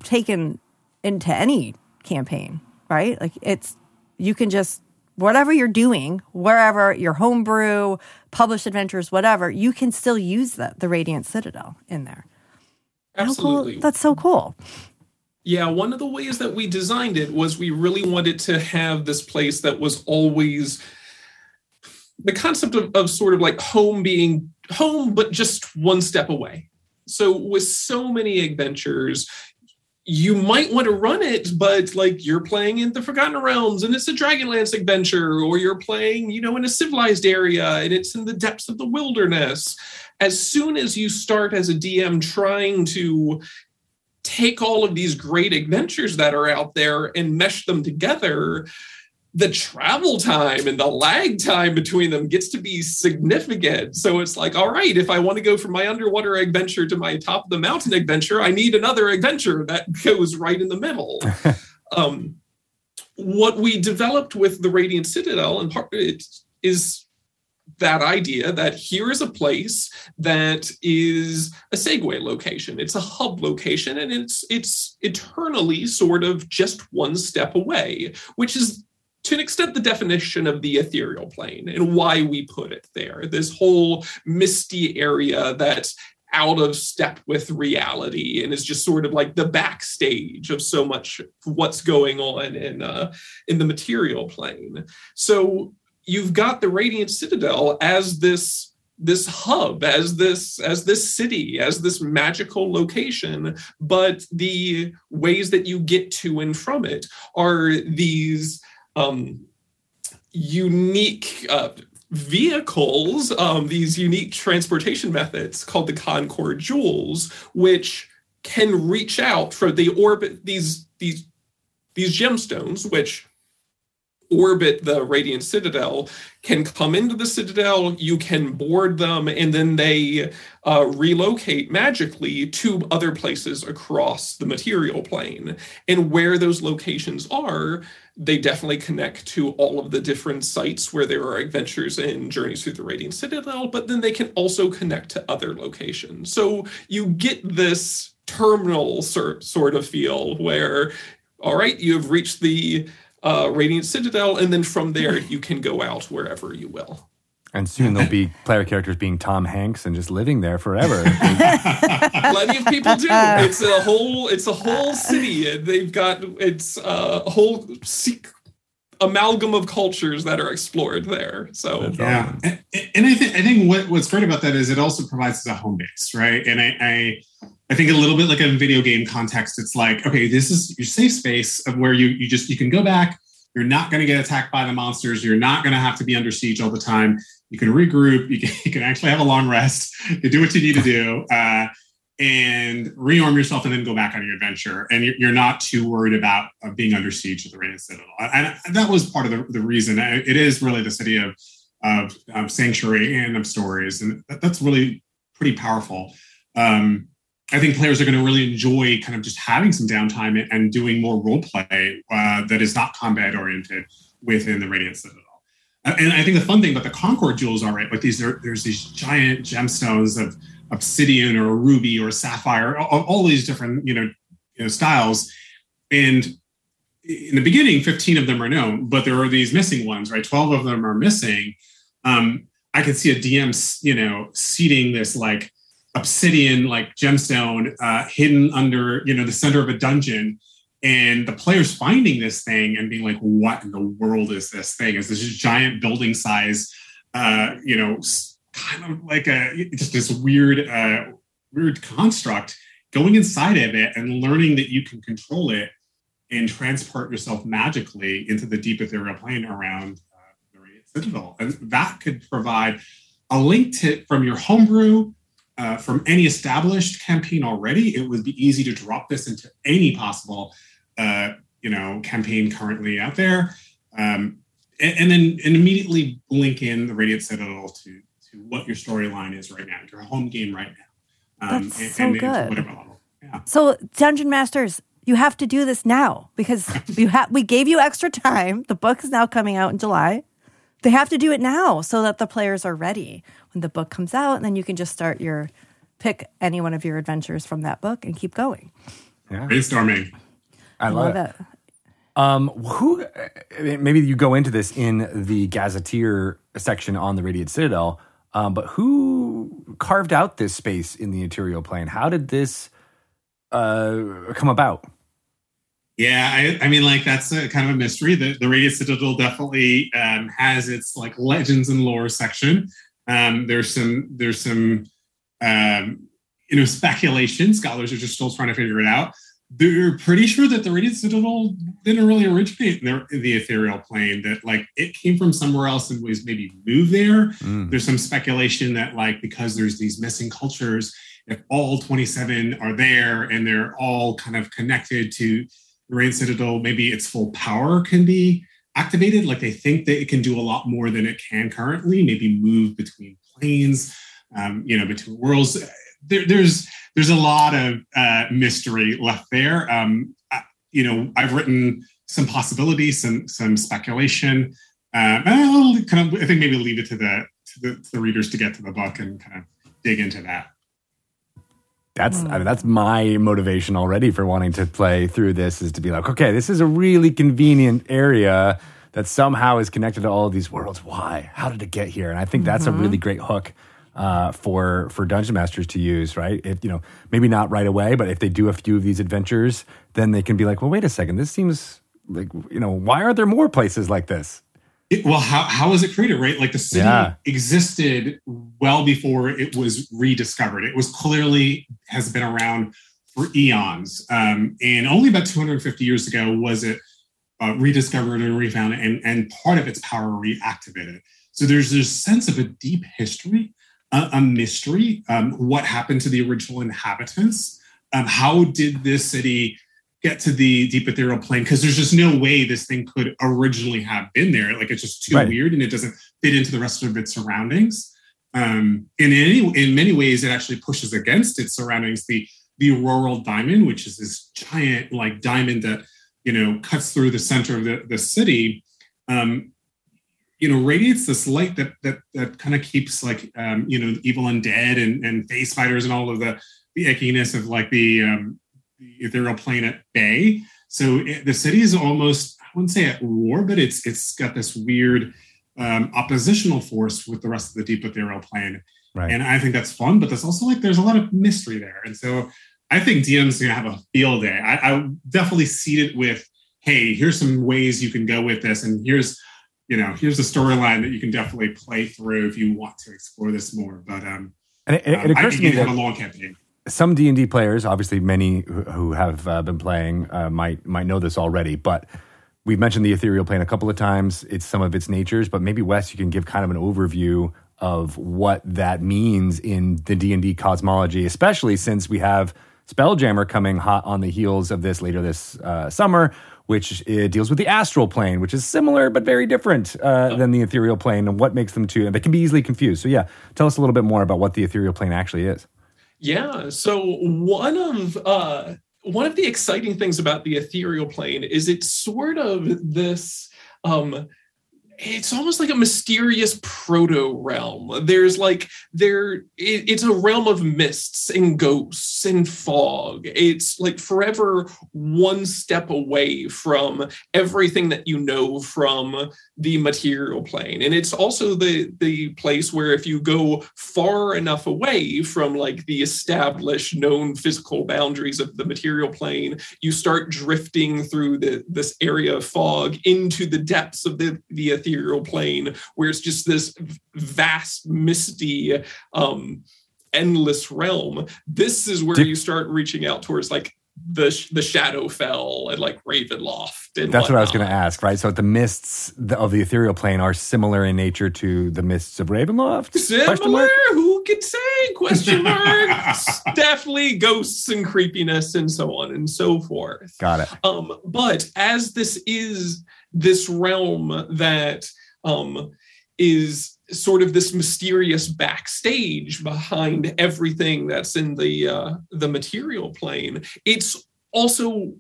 taken into any campaign, right? Like it's you can just whatever you're doing, wherever your homebrew, published adventures, whatever, you can still use the the Radiant Citadel in there. Absolutely, cool. that's so cool. Yeah, one of the ways that we designed it was we really wanted to have this place that was always the concept of, of sort of like home being home, but just one step away. So, with so many adventures, you might want to run it, but like you're playing in the Forgotten Realms and it's a Dragonlance adventure, or you're playing, you know, in a civilized area and it's in the depths of the wilderness. As soon as you start as a DM trying to take all of these great adventures that are out there and mesh them together, the travel time and the lag time between them gets to be significant. So it's like, all right, if I want to go from my underwater adventure to my top of the mountain adventure, I need another adventure that goes right in the middle. um, what we developed with the Radiant Citadel and part it is that idea that here is a place that is a segue location it's a hub location and it's it's eternally sort of just one step away which is to an extent the definition of the ethereal plane and why we put it there. This whole misty area that's out of step with reality and is just sort of like the backstage of so much what's going on in uh, in the material plane. So you've got the Radiant Citadel as this this hub as this as this city as this magical location but the ways that you get to and from it are these um unique uh, vehicles um these unique transportation methods called the concord jewels which can reach out for the orbit these these these gemstones which orbit the Radiant Citadel can come into the Citadel, you can board them, and then they uh, relocate magically to other places across the material plane. And where those locations are, they definitely connect to all of the different sites where there are adventures and journeys through the Radiant Citadel, but then they can also connect to other locations. So you get this terminal sort of feel where all right, you have reached the uh, Radiant Citadel, and then from there you can go out wherever you will. And soon there'll be player characters being Tom Hanks and just living there forever. Plenty of people do. It's a whole. It's a whole city. They've got. It's a whole amalgam of cultures that are explored there. So yeah, and, and, I think I think what, what's great about that is it also provides us a home base, right? And I, I I think a little bit like a video game context, it's like, okay, this is your safe space of where you you just you can go back. You're not going to get attacked by the monsters. You're not going to have to be under siege all the time. You can regroup. You can, you can actually have a long rest. You do what you need to do, uh, and rearm yourself and then go back on your adventure. And you're, you're not too worried about uh, being under siege at the Radiant Citadel. And that was part of the, the reason. It is really the city of, of, of sanctuary and of stories. And that, that's really pretty powerful. Um, I think players are going to really enjoy kind of just having some downtime and, doing more role play uh, that is not combat oriented within the Radiant Citadel. Uh, and I think the fun thing about the Concord jewels are right, like these there, there's these giant gemstones of obsidian or ruby or sapphire, all, all these different you know, you know styles. And in the beginning, 15 of them are known, but there are these missing ones, right? 12 of them are missing. Um, I could see a DM, you know, seating this like obsidian, like gemstone, uh, hidden under, you know, the center of a dungeon, and the players finding this thing and being like, "What in the world is this thing? Is this giant building size, uh, you know, kind of like a just this weird, uh, weird construct?" Going inside of it and learning that you can control it and transport yourself magically into the deep ethereal plane around uh, the Citadel, and that could provide a link to from your homebrew uh, from any established campaign already, it would be easy to drop this into any possible, uh, you know, campaign currently out there, um, and, and, then and immediately link in the Radiant Citadel to to what your storyline is right now, your home game right now. Um, That's and, so and good. Yeah. So, Dungeon Masters, you have to do this now because you have we gave you extra time. The book is now coming out in July. They have to do it now so that the players are ready when the book comes out, and then you can just start your pick any one of your adventures from that book and keep going. Yeah. Brainstorming. I, I love, love, it. Um, who maybe you go into this in the gazetteer section on the Radiant Citadel, um, but who carved out this space in the Ethereal Plane? How did this uh, come about? Yeah, I, I, mean, like that's a kind of a mystery. The, the Radiant Citadel definitely um, has its like legends and lore section. Um, there's some there's some um, you know speculation. Scholars are just still trying to figure it out. They're pretty sure that the Radiant Citadel didn't really originate in the, in the ethereal plane. That like it came from somewhere else and was maybe moved there. Mm. There's some speculation that like because there's these missing cultures, if all 27 are there and they're all kind of connected to Radiant Citadel, maybe its full power can be activated. Like they think that it can do a lot more than it can currently, maybe move between planes, um, you know, between worlds. There, there's there's a lot of uh, mystery left there. Um, I, you know, I've written some possibilities, some some speculation. Uh, I'll kind of, I think maybe leave it to the, to the to the readers to get to the book and kind of dig into that. That's I mean, that's my motivation already for wanting to play through this is to be like, okay, this is a really convenient area that somehow is connected to all of these worlds. Why? How did it get here? And I think that's mm-hmm. a really great hook uh, for for dungeon masters to use. Right? If you know, maybe not right away, but if they do a few of these adventures, then they can be like, well, wait a second, this seems like you know, why are there more places like this? It, well, how, how was it created, right? Like the city yeah. existed well before it was rediscovered. It was clearly has been around for eons. Um, and only about 250 years ago was it uh, rediscovered and refound and, and part of its power reactivated. So there's this sense of a deep history, a, a mystery. Um, what happened to the original inhabitants? Um, how did this city get to the deep ethereal plane because there's just no way this thing could originally have been there. Like it's just too right. weird and it doesn't fit into the rest of its surroundings. Um, and in any in many ways, it actually pushes against its surroundings. The the auroral diamond, which is this giant like diamond that you know cuts through the center of the, the city. Um, you know, radiates this light that that that kind of keeps like um, you know evil undead and and face fighters and all of the the ickiness of like the um, the ethereal plane at bay. So it, the city is almost, I wouldn't say at war, but it's it's got this weird um, oppositional force with the rest of the deep ethereal plane. Right. And I think that's fun, but there's also like there's a lot of mystery there. And so I think DM's gonna have a field day. I, I definitely see it with, hey, here's some ways you can go with this, and here's you know here's a storyline that you can definitely play through if you want to explore this more. But um, and it, it, it occurs um, to me that have a long campaign some D and D players, obviously many who have uh, been playing, uh, might might know this already. But we've mentioned the ethereal plane a couple of times. It's some of its natures, but maybe Wes, you can give kind of an overview of what that means in the D&D cosmology, especially since we have Spelljammer coming hot on the heels of this later this uh, summer, which uh, deals with the astral plane, which is similar but very different uh, than the ethereal plane and what makes them two. And they can be easily confused. So, yeah, tell us a little bit more about what the ethereal plane actually is. Yeah. So, one of uh, one of the exciting things about the ethereal plane is it's sort of this um, it's almost like a mysterious proto realm there's like there it, it's a realm of mists and ghosts and fog it's like forever one step away from everything that you know from the material plane. And it's also the the place where if you go far enough away from like the established known physical boundaries of the material plane you start drifting through the this area of fog into the depths of the the ethereal plane where it's just this vast misty um endless realm. This is where Did- you start reaching out towards like the the Shadowfell and like Ravenloft and That's what I was going to ask, right? So the mists of the ethereal plane are similar in nature to the mists of Ravenloft? Similar? Who can say? Question mark. Definitely ghosts and creepiness and so on and so forth. Got it. Um, but as this is this realm that um, is sort of this mysterious backstage behind everything that's in the uh, the material plane, it's also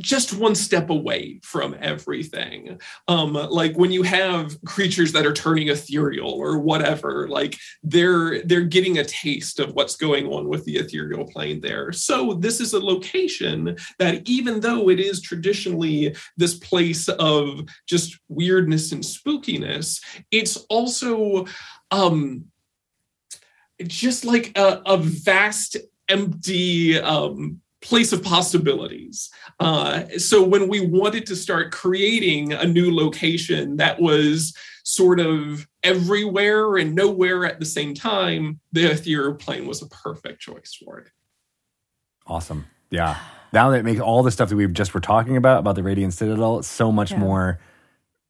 just one step away from everything. Um, like when you have creatures that are turning ethereal or whatever, like they're they're getting a taste of what's going on with the ethereal plane there. So this is a location that even though it is traditionally this place of just weirdness and spookiness, it's also um just like a, a vast empty um place of possibilities. Uh, so when we wanted to start creating a new location that was sort of everywhere and nowhere at the same time, the ethereal plane was a perfect choice for it. Awesome. Yeah. Now that it makes all the stuff that we just were talking about, about the Radiant Citadel, so much Yeah. more,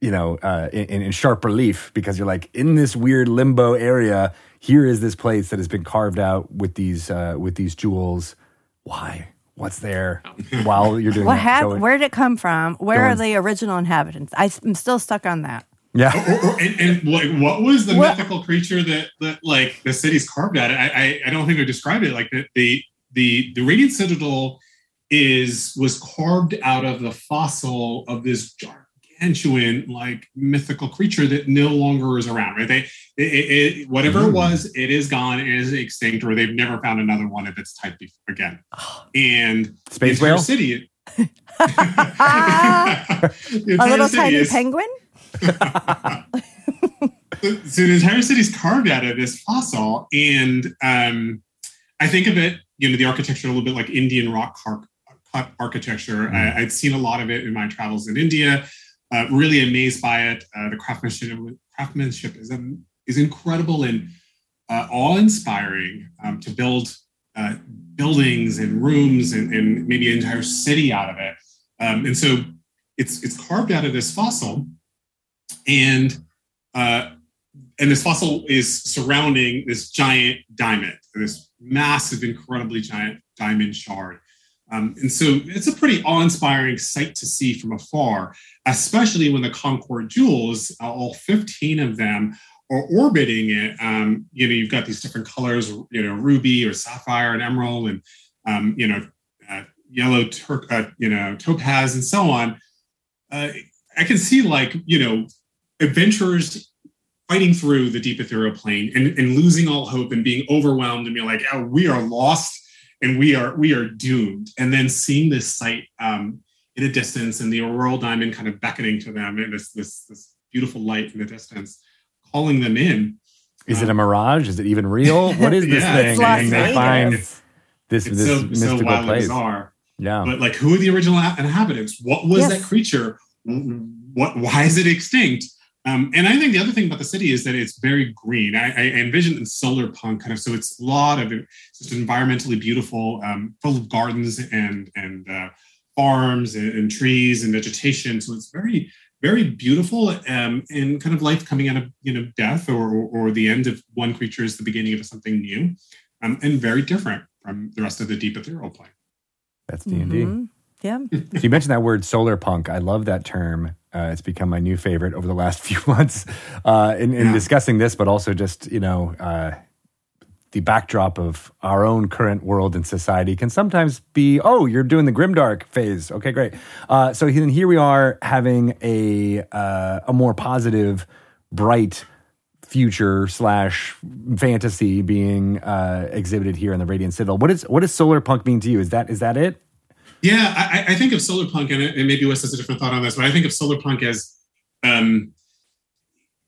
you know, uh, in, in sharp relief because you're like in this weird limbo area. Here is this place that has been carved out with these uh, with these jewels. Why? What's there? While you're doing What that, hap- showing- Where did it come from? Where are the original inhabitants? I, am still stuck on that. yeah. Or- or- and, and like, what was the What- mythical creature that that like the city's carved at? I I, I don't think I described it like the, the the the Radiant Citadel is was carved out of the fossil of this gargantuan like mythical creature that no longer is around. Right? They it, it, whatever it Mm. was, it is gone. It is extinct, or they've never found another one of its type before again. And Space whale? city. A little tiny penguin? so the entire city's carved out of this fossil, and um, I think of it, you know, the architecture a little bit like Indian rock car- cut architecture. Mm. I, I'd seen a lot of it in my travels in India. Uh, really amazed by it. Uh, the craftsmanship craftsmanship is um, is incredible and uh, awe-inspiring um, to build uh, buildings and rooms and, and maybe an entire city out of it. Um, and so it's it's carved out of this fossil, and uh, and this fossil is surrounding this giant diamond, this massive, incredibly giant diamond shard. Um, and so it's a pretty awe-inspiring sight to see from afar, especially when the Concord jewels, uh, all 15 of them, are orbiting it. Um, you know, you've got these different colors, you know, ruby or sapphire and emerald, and um, you know, uh, yellow, tur- uh, you know, topaz, and so on. Uh, I can see like you know, adventurers fighting through the deep ethereal plane and, and losing all hope and being overwhelmed and being like, oh, we are lost and we are we are doomed. And then seeing this sight um, in a distance and the auroral diamond kind of beckoning to them and this this this beautiful light in the distance, calling them in. Is it a mirage? Is it even real? What is this Yeah, thing? It's and they find It's, this it's this so, so mystical place. bizarre. Yeah. But like, who are the original inhabitants? What was Yes. that creature? What? Why is it extinct? Um, and I think the other thing about the city is that it's very green. I, I envision it in solar punk kind of, so it's a lot of it's just environmentally beautiful, um, full of gardens and and uh, farms and, and trees and vegetation. So it's very very beautiful um, and kind of life coming out of you know death or or the end of one creature is the beginning of something new, um, and very different from the rest of the deep ethereal plane. That's D and D. Mhm. Yeah. So you mentioned that word solar punk. I love that term. Uh, it's become my new favorite over the last few months uh, in, in Yeah. discussing this, but also just you know uh, the backdrop of our own current world and society can sometimes be oh you're doing the grimdark phase. Okay, great. Uh, so then here we are having a uh, a more positive, bright future slash fantasy being uh, exhibited here in the Radiant Citadel. What is what does solar punk mean to you? Is that is that it? Yeah, I, I think of solar punk, and, and maybe Wes has a different thought on this, but I think of solar punk as um,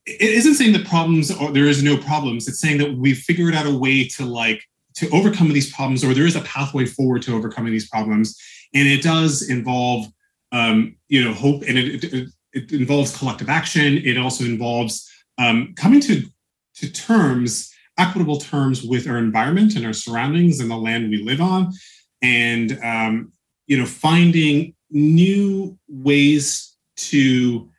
it isn't saying that problems or there is no problems. It's saying that we've figured out a way to like to overcome these problems, or there is a pathway forward to overcoming these problems, and it does involve um, you know hope, and it, it, it involves collective action. It also involves um, coming to to terms, equitable terms with our environment and our surroundings and the land we live on, and um, you know finding new ways to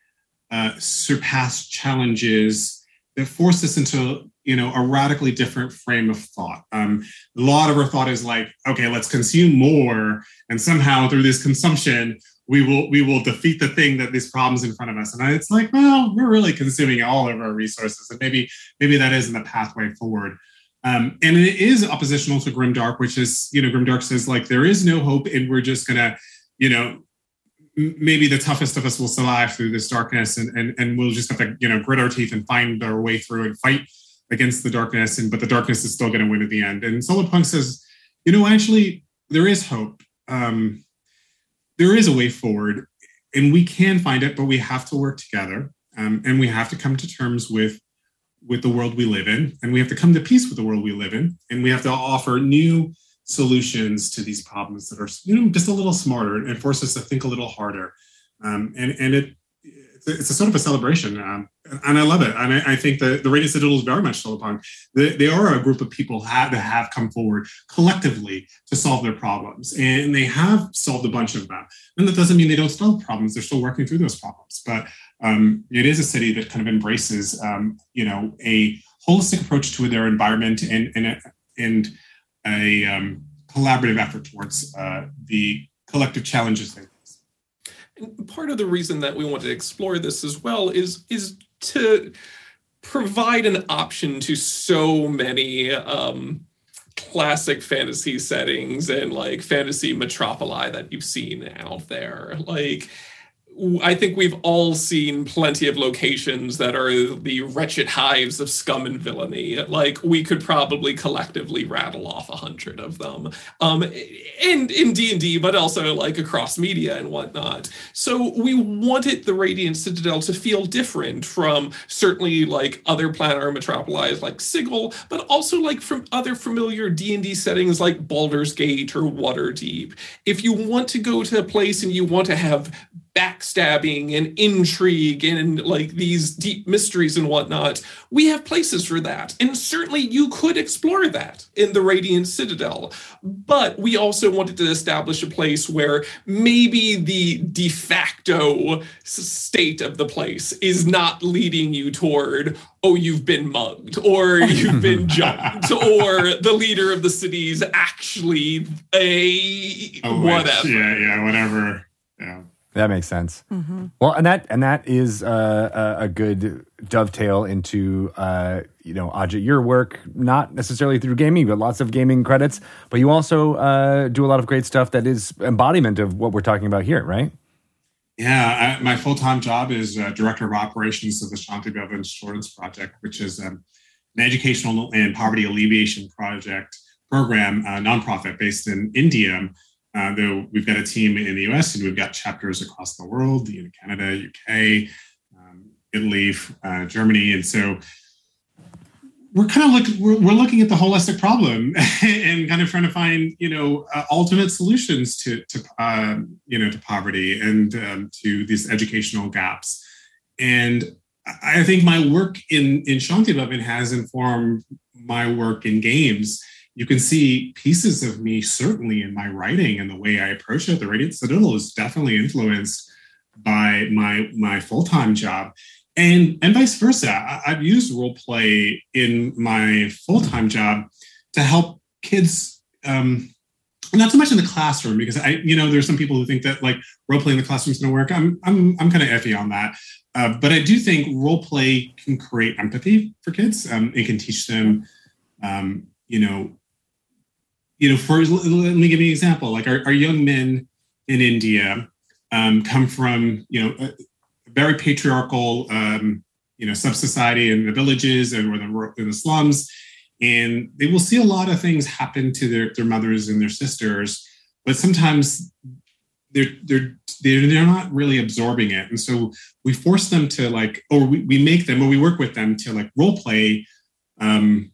uh, surpass challenges that force us into you know a radically different frame of thought. Um, a lot of our thought is like okay let's consume more and somehow through this consumption we will we will defeat the thing that these problems in front of us. And it's like well we're really consuming all of our resources and maybe maybe that isn't the pathway forward um, and it is oppositional to grimdark which is you know grimdark says like there is no hope and we're just gonna you know maybe the toughest of us will survive through this darkness and, and and we'll just have to you know grit our teeth and find our way through and fight against the darkness and but the darkness is still going to win at the end. And solar punk says you know actually there is hope. Um, there is a way forward and we can find it but we have to work together um, and we have to come to terms with with the world we live in and we have to come to peace with the world we live in and we have to offer new solutions to these problems that are you know just a little smarter and force us to think a little harder. Um, and and it it's a, sort of a celebration um, and i love it. And i, I think that the Radiant Citadel is very much solar punk they, they are a group of people have, that have come forward collectively to solve their problems and they have solved a bunch of them. And that doesn't mean they don't solve problems they're still working through those problems. But um, it is a city that kind of embraces um, you know a holistic approach to their environment and and and a um, collaborative effort towards uh, the collective challenges they face. And part of the reason that we want to explore this as well is is to provide an option to so many um, classic fantasy settings and like fantasy metropoli that you've seen out there. Like, I think we've all seen plenty of locations that are the wretched hives of scum and villainy. Like, we could probably collectively rattle off a hundred of them, um, in in D and D, but also like across media and whatnot. So we wanted the Radiant Citadel to feel different from certainly like other planar metropolis like Sigil, but also like from other familiar D and D settings like Baldur's Gate or Waterdeep. If you want to go to a place and you want to have backstabbing and intrigue and like these deep mysteries and whatnot, we have places for that. And certainly you could explore that in the Radiant Citadel. But we also wanted to establish a place where maybe the de facto state of the place is not leading you toward, oh, you've been mugged or you've been jumped or the leader of the city is actually a Oh, whatever. Yeah, yeah, whatever. Yeah. That makes sense. Mm-hmm. Well, and that and that is uh, a, a good dovetail into uh, you know Ajit, your work, not necessarily through gaming, but lots of gaming credits. But you also uh, do a lot of great stuff that is embodiment of what we're talking about here, right? Yeah, I, my full time job is uh, director of operations of the Shanti Bhavan Insurance Project, which is um, an educational and poverty alleviation project program, uh, nonprofit based in India. Uh, though we've got a team in the US and we've got chapters across the world, Canada, UK, um, Italy, uh, Germany, and so we're kind of look we're, we're looking at the holistic problem and kind of trying to find you know uh, alternate solutions to to uh, you know to poverty and um, to these educational gaps and I I think my work in in Shanti Bhavan has informed my work in games. You can see pieces of me certainly in my writing and the way I approach it. The Radiant Citadel is definitely influenced by my my full time job, and and vice versa. I, I've used role play in my full time job to help kids. Um, not so much in the classroom because I, you know, there's some people who think that like role play in the classroom is going to work. I'm, I'm, I'm kind of iffy on that. Uh, but I do think role play can create empathy for kids. Um, it can teach them, um, you know, you know. For let me give you an example. Like our, our young men in India um, come from, you know, a very patriarchal, um, you know, sub society in the villages and or the, in the slums and they will see a lot of things happen to their, their mothers and their sisters but sometimes they're they're they're, they're not really absorbing it and so we force them to like or we, we make them or we work with them to like role play um,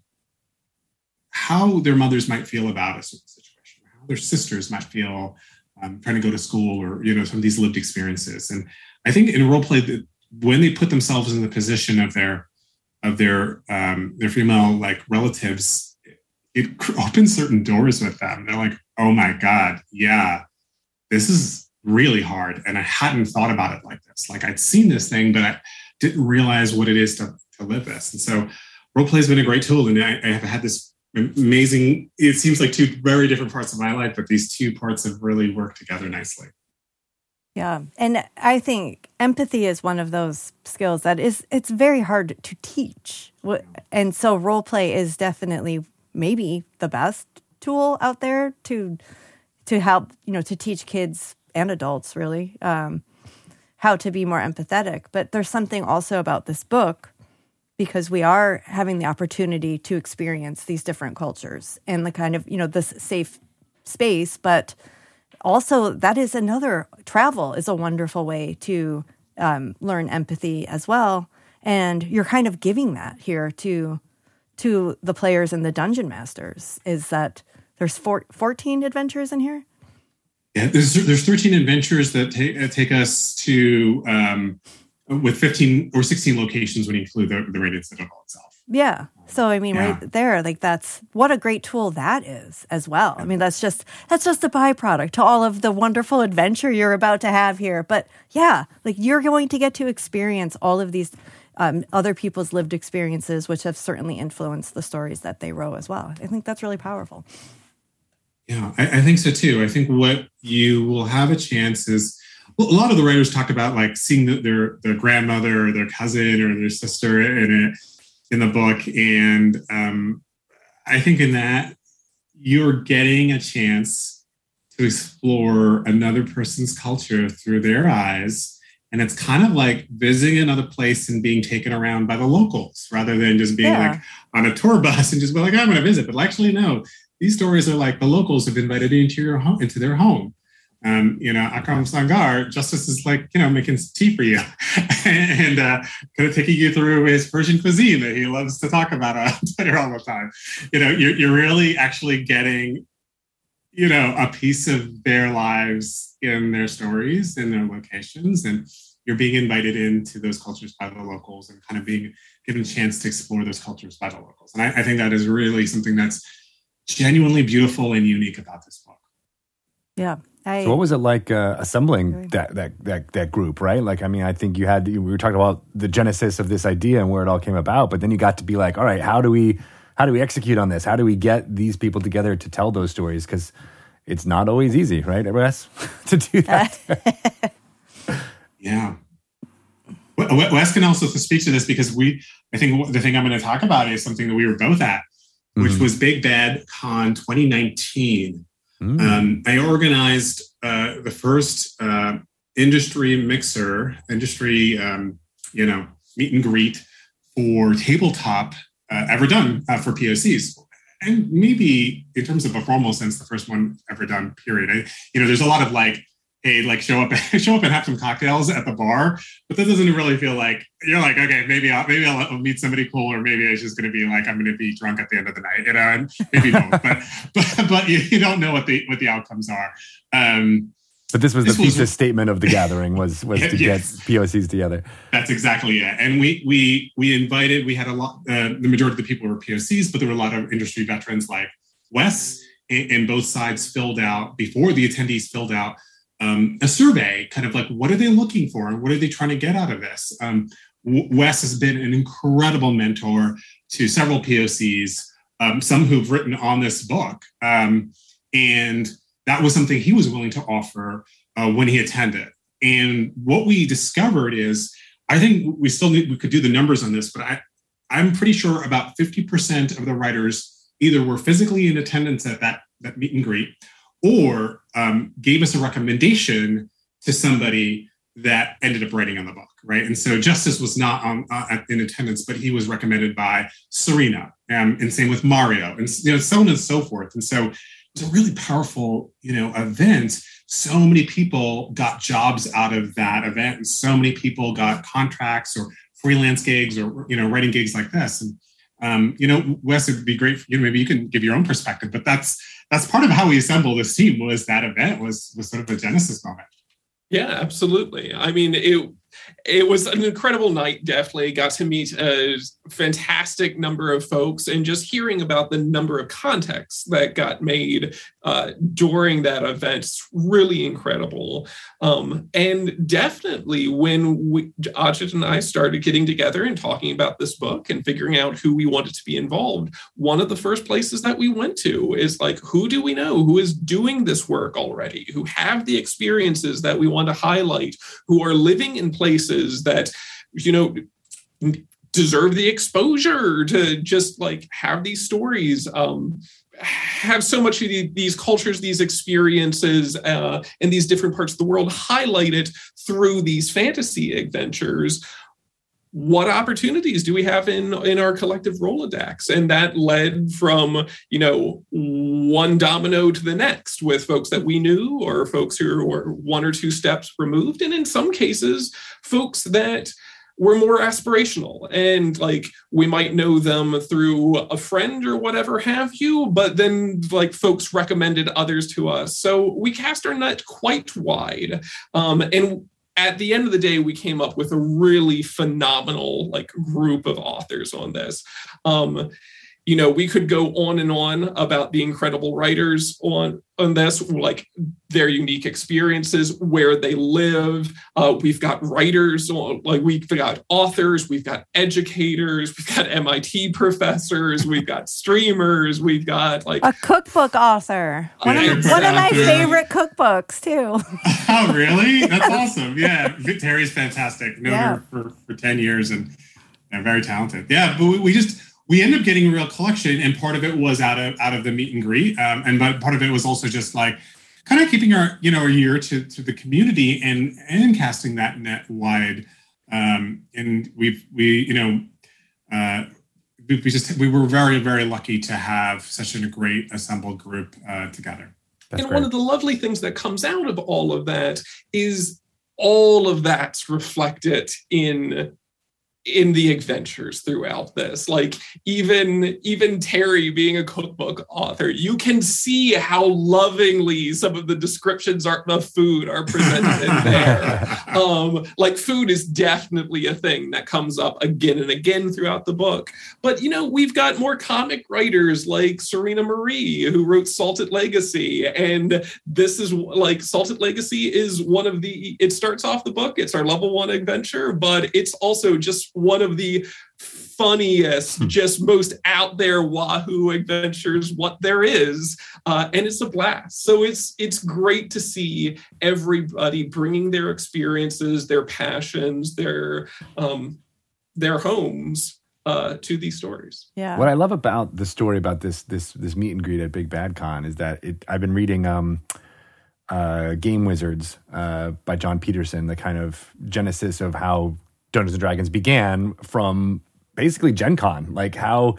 how their mothers might feel about a certain situation how their sisters might feel um, trying to go to school or you know some of these lived experiences and i think in role play when they put themselves in the position of their of their um, their female like relatives, it opens certain doors with them. They're like, oh my god, yeah, this is really hard, and I hadn't thought about it like this. Like I'd seen this thing, but I didn't realize what it is to to live this. And so, role play has been a great tool, and I, I have had this amazing. It seems like two very different parts of my life, but these two parts have really worked together nicely. Yeah. And I think empathy is one of those skills that is it's very hard to teach. And so role play is definitely maybe the best tool out there to to help, you know, to teach kids and adults really um, how to be more empathetic. But there's something also about this book because we are having the opportunity to experience these different cultures and the kind of, you know, this safe space, but also that is another travel is a wonderful way to um, learn empathy as well. And you're kind of giving that here to to the players and the dungeon masters. Is that there's four, 14 adventures in here? Yeah there's there's 13 adventures that take, uh, take us to um, with 15 or 16 locations when you include the, the Radiant Citadel itself yeah. So I mean, yeah. right there, like that's what a great tool that is as well. I mean, that's just that's just a byproduct to all of the wonderful adventure you're about to have here. But yeah, like you're going to get to experience all of these um, other people's lived experiences, which have certainly influenced the stories that they wrote as well. I think that's really powerful. Yeah, I, I think so too. I think what you will have a chance is a lot of the writers talk about like seeing the, their their grandmother or their cousin or their sister in it in the book. And um, I think in that, you're getting a chance to explore another person's culture through their eyes. And it's kind of like visiting another place and being taken around by the locals rather than just being yeah. like on a tour bus and just be like, I'm going to visit. But actually, no, these stories are like the locals have invited you into your home, into their home um, you know, Akram Sangar, Justice is like, you know, making tea for you and uh, kind of taking you through his Persian cuisine that he loves to talk about on Twitter all the time. You know, you're, you're really actually getting, you know, a piece of their lives in their stories, in their locations, and you're being invited into those cultures by the locals and kind of being given a chance to explore those cultures by the locals. And I, I think that is really something that's genuinely beautiful and unique about this book. Yeah, I, so what was it like uh, assembling that, that that that group? Right? Like, I mean, I think you had we were talking about the genesis of this idea and where it all came about, but then you got to be like, all right, how do we how do we execute on this? How do we get these people together to tell those stories? Because it's not always easy, right, Wes, to do that. yeah. Wes can also speak to this because we, I think the thing I'm going to talk about is something that we were both at, which mm-hmm. was Big Bad Con 2019 Mm. Um, I organized uh, the first uh, industry mixer, industry, um, you know, meet and greet for tabletop uh, ever done uh, for POCs. And maybe in terms of a formal sense, the first one ever done, period. I, you know, there's a lot of like hey, like show up, show up and have some cocktails at the bar. But that doesn't really feel like you're like, okay, maybe I'll maybe I'll meet somebody cool, or maybe it's just going to be like I'm going to be drunk at the end of the night, you know, and maybe both. but but but you, you, don't know what the what the outcomes are. Um, but this was this the thesis was, statement of the gathering was was to yes. get POCs together. That's exactly it. And we we we invited. We had a lot. Uh, the majority of the people were POCs, but there were a lot of industry veterans like Wes, and, and both sides filled out before the attendees filled out um, a survey, kind of like what are they looking for and what are they trying to get out of this. Um, Wes has been an incredible mentor to several POCs, um, some who've written on this book, um, and that was something he was willing to offer uh, when he attended. And what we discovered is, I think we still need we could do the numbers on this, but I, I'm pretty sure about 50% of the writers either were physically in attendance at that, that meet and greet or um, gave us a recommendation to somebody that ended up writing on the book, right? And so Justice was not on uh, in attendance, but he was recommended by Serena, um, and same with Mario, and you know so on and so forth. And so it's a really powerful, you know, event. So many people got jobs out of that event, and so many people got contracts or freelance gigs or you know writing gigs like this. And um, you know, Wes, it'd be great. For, you know, maybe you can give your own perspective, but that's that's part of how we assembled this team. Was that event was was sort of a genesis moment. Yeah, absolutely. I mean, it it was an incredible night definitely. Got to meet a fantastic number of folks and just hearing about the number of contacts that got made uh, during that event really incredible. Um, and definitely when we, Ajit and I started getting together and talking about this book and figuring out who we wanted to be involved one of the first places that we went to is like who do we know who is doing this work already? Who have the experiences that we want to highlight? Who are living in places that you know deserve the exposure to just like have these stories um, have so much of these cultures these experiences uh, in these different parts of the world highlighted through these fantasy adventures what opportunities do we have in in our collective rolodex? And that led from you know one domino to the next with folks that we knew or folks who were one or two steps removed. And in some cases folks that were more aspirational and like we might know them through a friend or whatever have you but then like folks recommended others to us. So we cast our net quite wide um, and at the end of the day, we came up with a really phenomenal like group of authors on this. Um, you know, we could go on and on about the incredible writers on on this, like their unique experiences, where they live. Uh, we've got writers, like we've got authors, we've got educators, we've got MIT professors, we've got streamers, we've got like a cookbook author. One, of, one of my favorite cookbooks too. oh, really? That's awesome. Yeah, Terry's fantastic. Known yeah. her for, for ten years and, and very talented. Yeah, but we, we just we ended up getting a real collection, and part of it was out of out of the meet and greet, um, and but part of it was also just like kind of keeping our you know our ear to to the community and and casting that net wide. Um, and we've we you know uh, we, we just we were very very lucky to have such a great assembled group uh, together. That's and great. one of the lovely things that comes out of all of that is all of that's reflected in in the adventures throughout this. Like even even terry being a cookbook author you can see how lovingly some of the descriptions are, of food are presented there. Um like food is definitely a thing that comes up again and again throughout the book. But you know we've got more comic writers like Surena Marie who wrote salted legacy and this is like salted legacy is one of the it starts off the book it's our level one adventure but it's also just one of the funniest, hmm. just most out there Wahoo adventures what there is, uh, and it's a blast. So it's it's great to see everybody bringing their experiences, their passions, their um, their homes uh, to these stories. Yeah. What I love about the story about this this this meet and greet at Big Bad Con is that it, I've been reading. Um, uh, Game Wizards uh, by Jon Peterson, the kind of genesis of how Dungeons and Dragons began from basically Gen Con, like how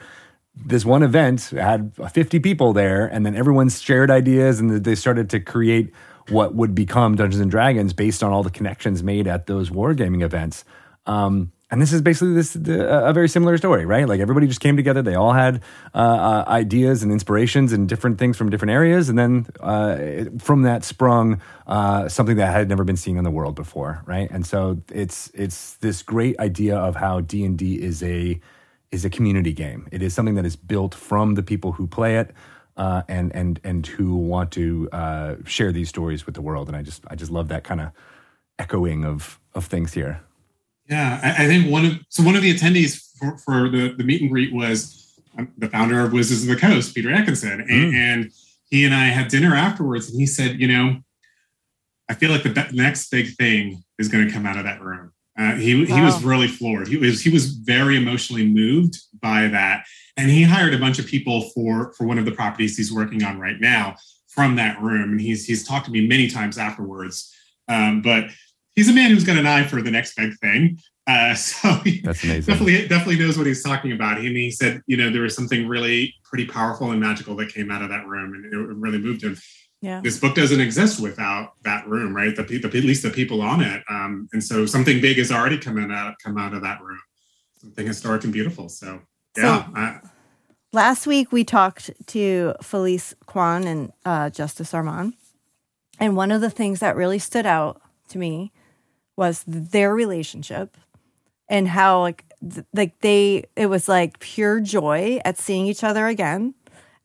this one event had 50 people there and then everyone shared ideas and they started to create what would become Dungeons and Dragons based on all the connections made at those wargaming events. Um, and this is basically this a very similar story, right? Like everybody just came together. They all had uh, uh, ideas and inspirations and different things from different areas, and then uh, from that sprung uh, something that had never been seen in the world before, right? And so it's it's this great idea of how D and D is a is a community game. It is something that is built from the people who play it. uh, and and and who want to share these stories with the world. And I just I just love that kind of echoing of of things here. Yeah, I, I, think one of so one of the attendees for, for the the meet and greet was um, the founder of Wizards of the Coast, Peter Adkison, mm. and, and, he and I had dinner afterwards, and he said, you know, I feel like the be- next big thing is going to come out of that room. Uh, he wow. he was really floored. He was he was very emotionally moved by that, and he hired a bunch of people for for one of the properties he's working on right now from that room. And he's he's talked to me many times afterwards. Um, but he's a man who's got an eye for the next big thing. Uh, so he That's amazing. definitely definitely knows what he's talking about. And he said, you know, there was something really pretty powerful and magical that came out of that room, and it really moved him. Yeah. This book doesn't exist without that room, right? The, the at least the people on it, um, and so something big has already come out come out of that room, something historic and beautiful. So yeah. So, I, last week we talked to Felice Kwan and uh, Justice Arman, and one of the things that really stood out to me was their relationship and how like th- like they it was like pure joy at seeing each other again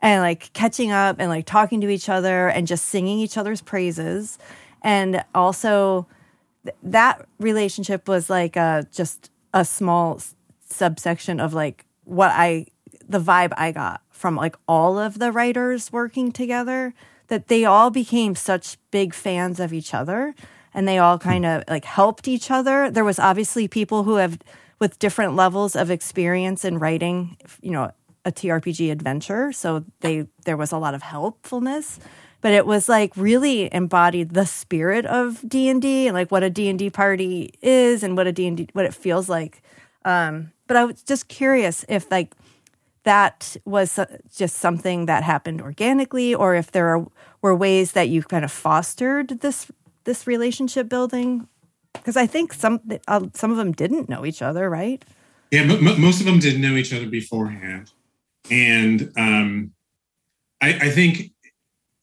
and like catching up and like talking to each other and just singing each other's praises. And also th- that relationship was like uh just a small s- subsection of like what I the vibe I got from like all of the writers working together that they all became such big fans of each other and they all kind of like helped each other. There was obviously people who have with different levels of experience in writing, you know, a TRPG adventure, so they there was a lot of helpfulness, but it was like really embodied the spirit of D&D and like what a D&D party is and what a D&D what it feels like. Um, but I was just curious if like that was just something that happened organically or if there are, were ways that you kind of fostered this this relationship building? Because I think some uh, some of them didn't know each other, right? Yeah, m- most of them didn't know each other beforehand, and um, I, I think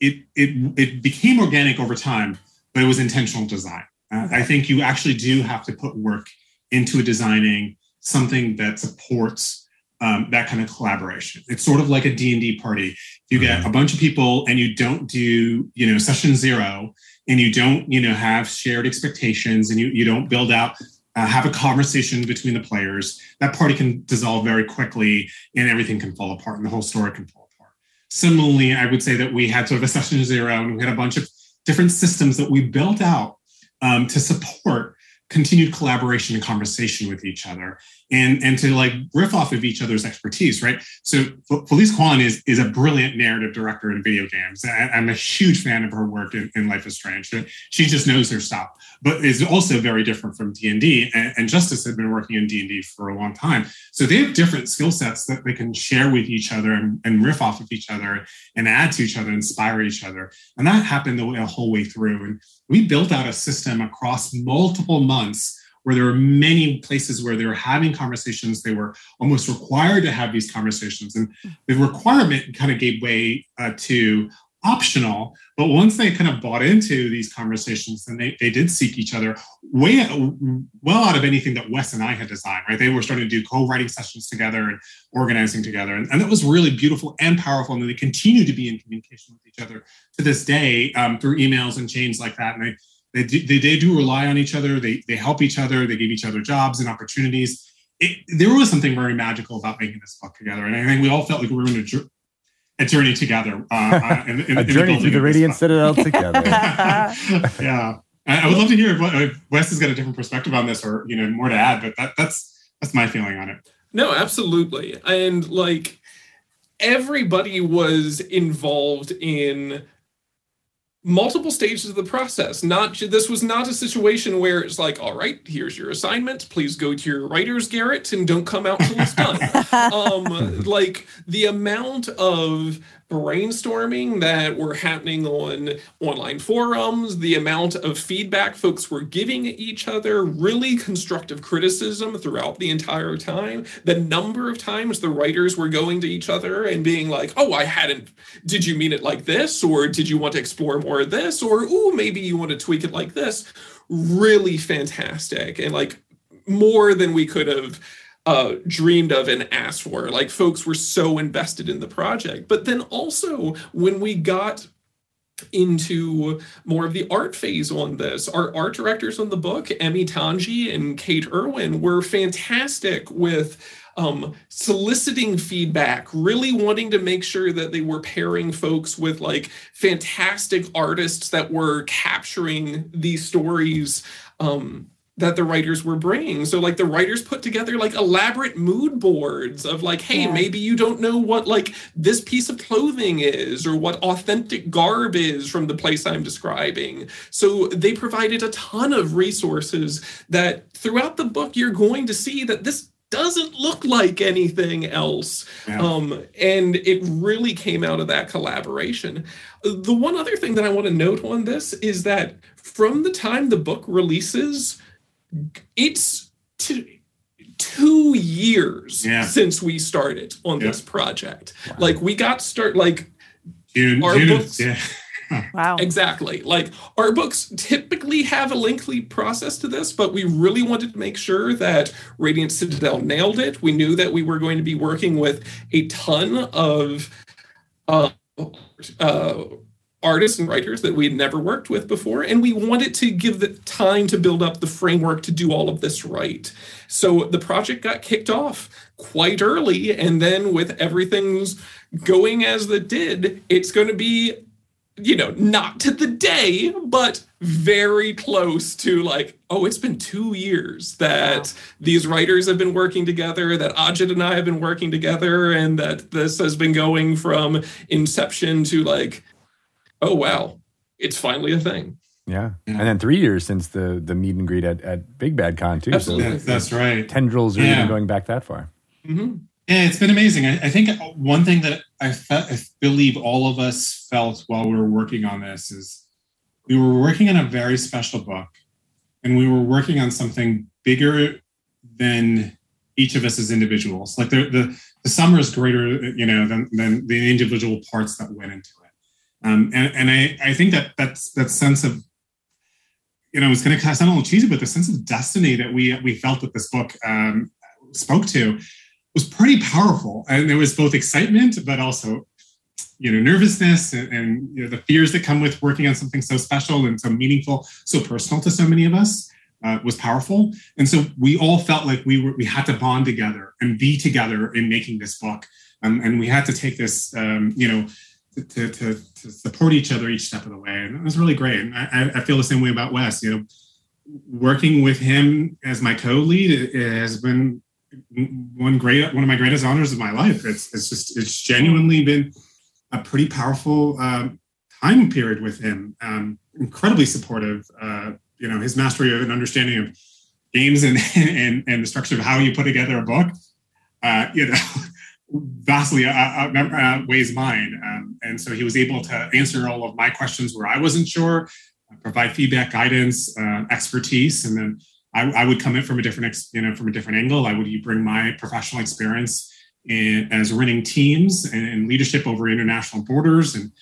it it it became organic over time, but it was intentional design. Uh, I think you actually do have to put work into designing something that supports um, that kind of collaboration. It's sort of like a D&D party. You get mm-hmm. a bunch of people and you don't do, you know, session zero and you don't you know have shared expectations and you, you don't build out uh, have a conversation between the players that party can dissolve very quickly and everything can fall apart and the whole story can fall apart. Similarly i would say that we had sort of a session zero and we had a bunch of different systems that we built out um, to support continued collaboration and conversation with each other and and to like riff off of each other's expertise right? So felice kwan is is a brilliant narrative director in video games. I, am a huge fan of her work in, in, life is strange she just knows her stuff but is also very different from d&d and, and justice had been working in d&d for a long time. So they have different skill sets that they can share with each other and, and riff off of each other and add to each other inspire each other. And that happened the, whole way through. And we built out a system across multiple months where there were many places where they were having conversations. They were almost required to have these conversations. And the requirement kind of gave way uh, to optional. But once they kind of bought into these conversations, then they, they did seek each other way well out of anything that Wes and I had designed, right? They were starting to do co-writing sessions together and organizing together. And, and that was really beautiful and powerful. And they continue to be in communication with each other to this day um, through emails and chains like that. And they they do, they, they do rely on each other. They, they help each other. They give each other jobs and opportunities. It, there was something very magical about making this book together. And I think we all felt like we were in a, a journey together. Uh, uh in, in, a journey through the Radiant Citadel together. yeah. I, would love to hear if Wes has got a different perspective on this or, you know, more to add, but that, that's, that's my feeling on it. No, absolutely. And like everybody was involved in multiple stages of the process. Not this was not a situation where it's like all right here's your assignment. Please go to your writer's garret and don't come out till it's done. Um like the amount of brainstorming that were happening on online forums, the amount of feedback folks were giving each other, really constructive criticism throughout the entire time, the number of times the writers were going to each other and being like, oh, I hadn't, did you mean it like this? Or did you want to explore more of this? Or, oh, maybe you want to tweak it like this. Really fantastic. And like more than we could have uh, dreamed of and asked for. Like folks were so invested in the project. But then also when we got into more of the art phase on this. Our art directors on the book, Emi Tanji and Kate Irwin, were fantastic with um, soliciting feedback, really wanting to make sure that they were pairing folks with like fantastic artists that were capturing these stories um, that the writers were bringing. So like the writers put together like elaborate mood boards of like, hey, yeah. maybe you don't know what like this piece of clothing is or what authentic garb is from the place I'm describing. So they provided a ton of resources that throughout the book you're going to see that this doesn't look like anything else. Yeah. Um, and it really came out of that collaboration. The one other thing that I want to note on this is that from the time the book releases, it's two, two years yeah. since we started on yep. this project. Wow. Like we got start like June, our June, books. Yeah. wow. Exactly. Like our books typically have a lengthy process to this, but we really wanted to make sure that Radiant Citadel nailed it. We knew that we were going to be working with a ton of uh, uh, artists and writers that we had never worked with before and we wanted to give the time to build up the framework to do all of this right so the project got kicked off quite early and then with everything's going as it did it's going to be you know not to the day but very close to like oh it's been two years that wow. these writers have been working together that ajit and i have been working together and that this has been going from inception to like oh wow, it's finally a thing. Yeah. yeah. And then three years since the the meet and greet at, at Big Bad Con too. Absolutely. So that's right. Tendrils are yeah. even going back that far. Mm-hmm. Yeah, it's been amazing. I, I, think one thing that I, fe- I believe all of us felt while we were working on this is we were working on a very special book, and we were working on something bigger than each of us as individuals. Like the the, the summer is greater, you know, than than the individual parts that went into it. Um, and and I, I think that that's that sense of you know it's going to sound a little cheesy, but the sense of destiny that we we felt that this book um, spoke to was pretty powerful, and there was both excitement but also you know nervousness and, and you know, the fears that come with working on something so special and so meaningful, so personal to so many of us. Uh, was powerful, and so we all felt like we were we had to bond together and be together in making this book, um, and we had to take this, um, you know, to, to, to, support each other each step of the way. And it was really great. And I, I feel the same way about Wes. You know, working with him as my co-lead has been one great one of my greatest honors of my life. It's it's just it's genuinely been a pretty powerful um, time period with him. Um, incredibly supportive. Uh, you know, his mastery of an understanding of games and and and the structure of how you put together a book. Uh, you know, vastly outweighs uh, uh, mine. Um, and so he was able to answer all of my questions where I wasn't sure, uh, provide feedback, guidance, uh, expertise, and then I, I, would come in from a different, you know, from a different angle. I would bring my professional experience in, as running teams and, and, leadership over international borders and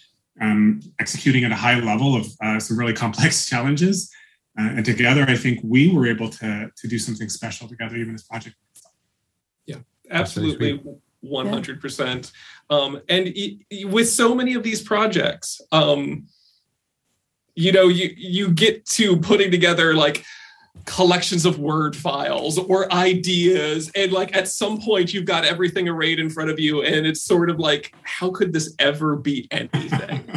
um, executing at a high level of uh, some really complex challenges. Uh, and together, I think we were able to to do something special together, even as project. Yeah, absolutely. 100%. Um, and with so many of these projects, um, you know, you, you get to putting together like collections of word files or ideas and like at some point you've got everything arrayed in front of you and it's sort of like how could this ever be anything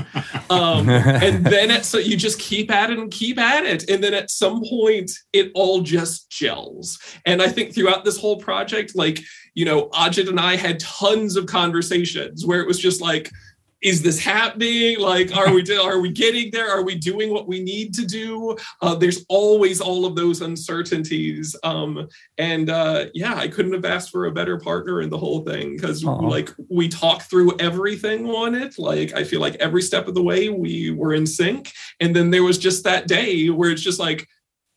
um and then at so you just keep at it and keep at it. And then at some point it all just gels. And i think throughout this whole project like you know ajit and i had tons of conversations where it was just like is this happening? Like, are we are we getting there? Are we doing what we need to do? Uh, there's always all of those uncertainties, um, and uh, yeah, I couldn't have asked for a better partner in the whole thing because like we talk through everything on it. Like, I feel like every step of the way we were in sync, and then there was just that day where it's just like,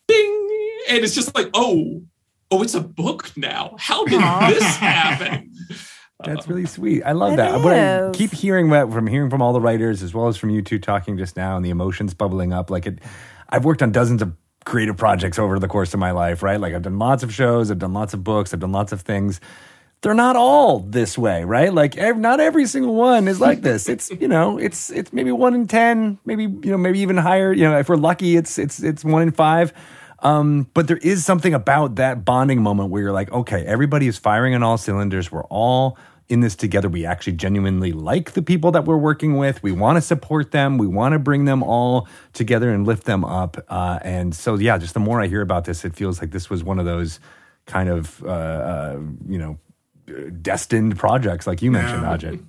ding, and it's just like, oh, oh, it's a book now. How did this happen? That's really sweet. I love it that. Is. What I keep hearing about, from hearing from all the writers as well as from you two talking just now and the emotions bubbling up. Like it, I've worked on dozens of creative projects over the course of my life, right? Like I've done lots of shows, I've done lots of books, I've done lots of things. They're not all this way, right? Like ev- not every single one is like this. It's you know, it's it's maybe one in ten, maybe you know, maybe even higher. You know, if we're lucky, it's it's it's one in five. Um, but there is something about that bonding moment where you're like, okay, everybody is firing on all cylinders. We're all in this together. We actually genuinely like the people that we're working with. We want to support them. We want to bring them all together and lift them up. Uh, and so, yeah, just the more I hear about this, it feels like this was one of those kind of, uh, uh, you know, destined projects, like you mentioned, Yeah. Ajit.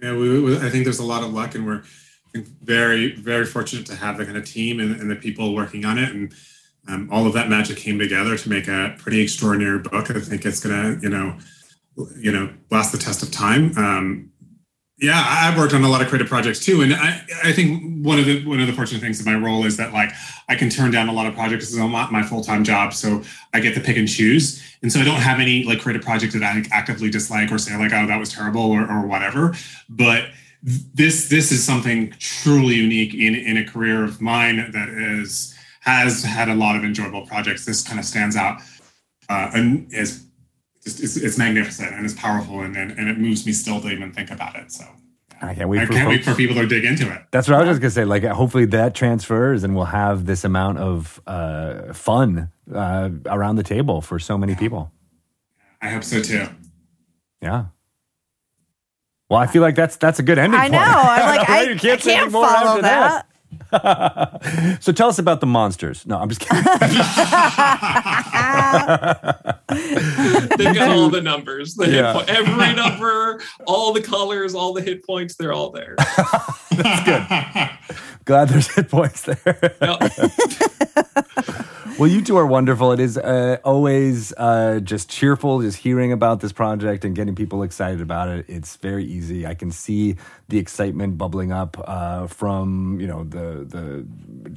Yeah, we, we, I think there's a lot of luck, and we're very, very fortunate to have the kind of team and, and the people working on it, and um, all of that magic came together to make a pretty extraordinary book. I think it's gonna, you know, you know, last the test of time. Um, yeah, I've worked on a lot of creative projects too, and I, I think one of the one of the fortunate things of my role is that like I can turn down a lot of projects. Is not my full time job, so I get to pick and choose, and so I don't have any like creative project that I actively dislike or say like, oh, that was terrible or, or whatever. But this this is something truly unique in in a career of mine that is has had a lot of enjoyable projects. This kind of stands out uh, and is just it's, it's magnificent and it's powerful and, and and it moves me still to even think about it. So I can't wait I for can't wait for people to dig into it. That's what I was just gonna say. Like, hopefully that transfers, and we'll have this amount of uh, fun uh, around the table for so many people. I hope so too. Yeah. Well, I feel like that's that's a good ending. I know. point. I'm like, I, I can't say any can't follow after that. so tell us about the monsters. No, I'm just kidding. They've got all the numbers, the Yeah. hit po- every number, all the colors, all the hit points. They're all there. That's good. Glad there's hit points there. Yep. Well, you two are wonderful. It is uh, always uh, just cheerful, just hearing about this project and getting people excited about it. It's very easy. I can see the excitement bubbling up uh, from you know the the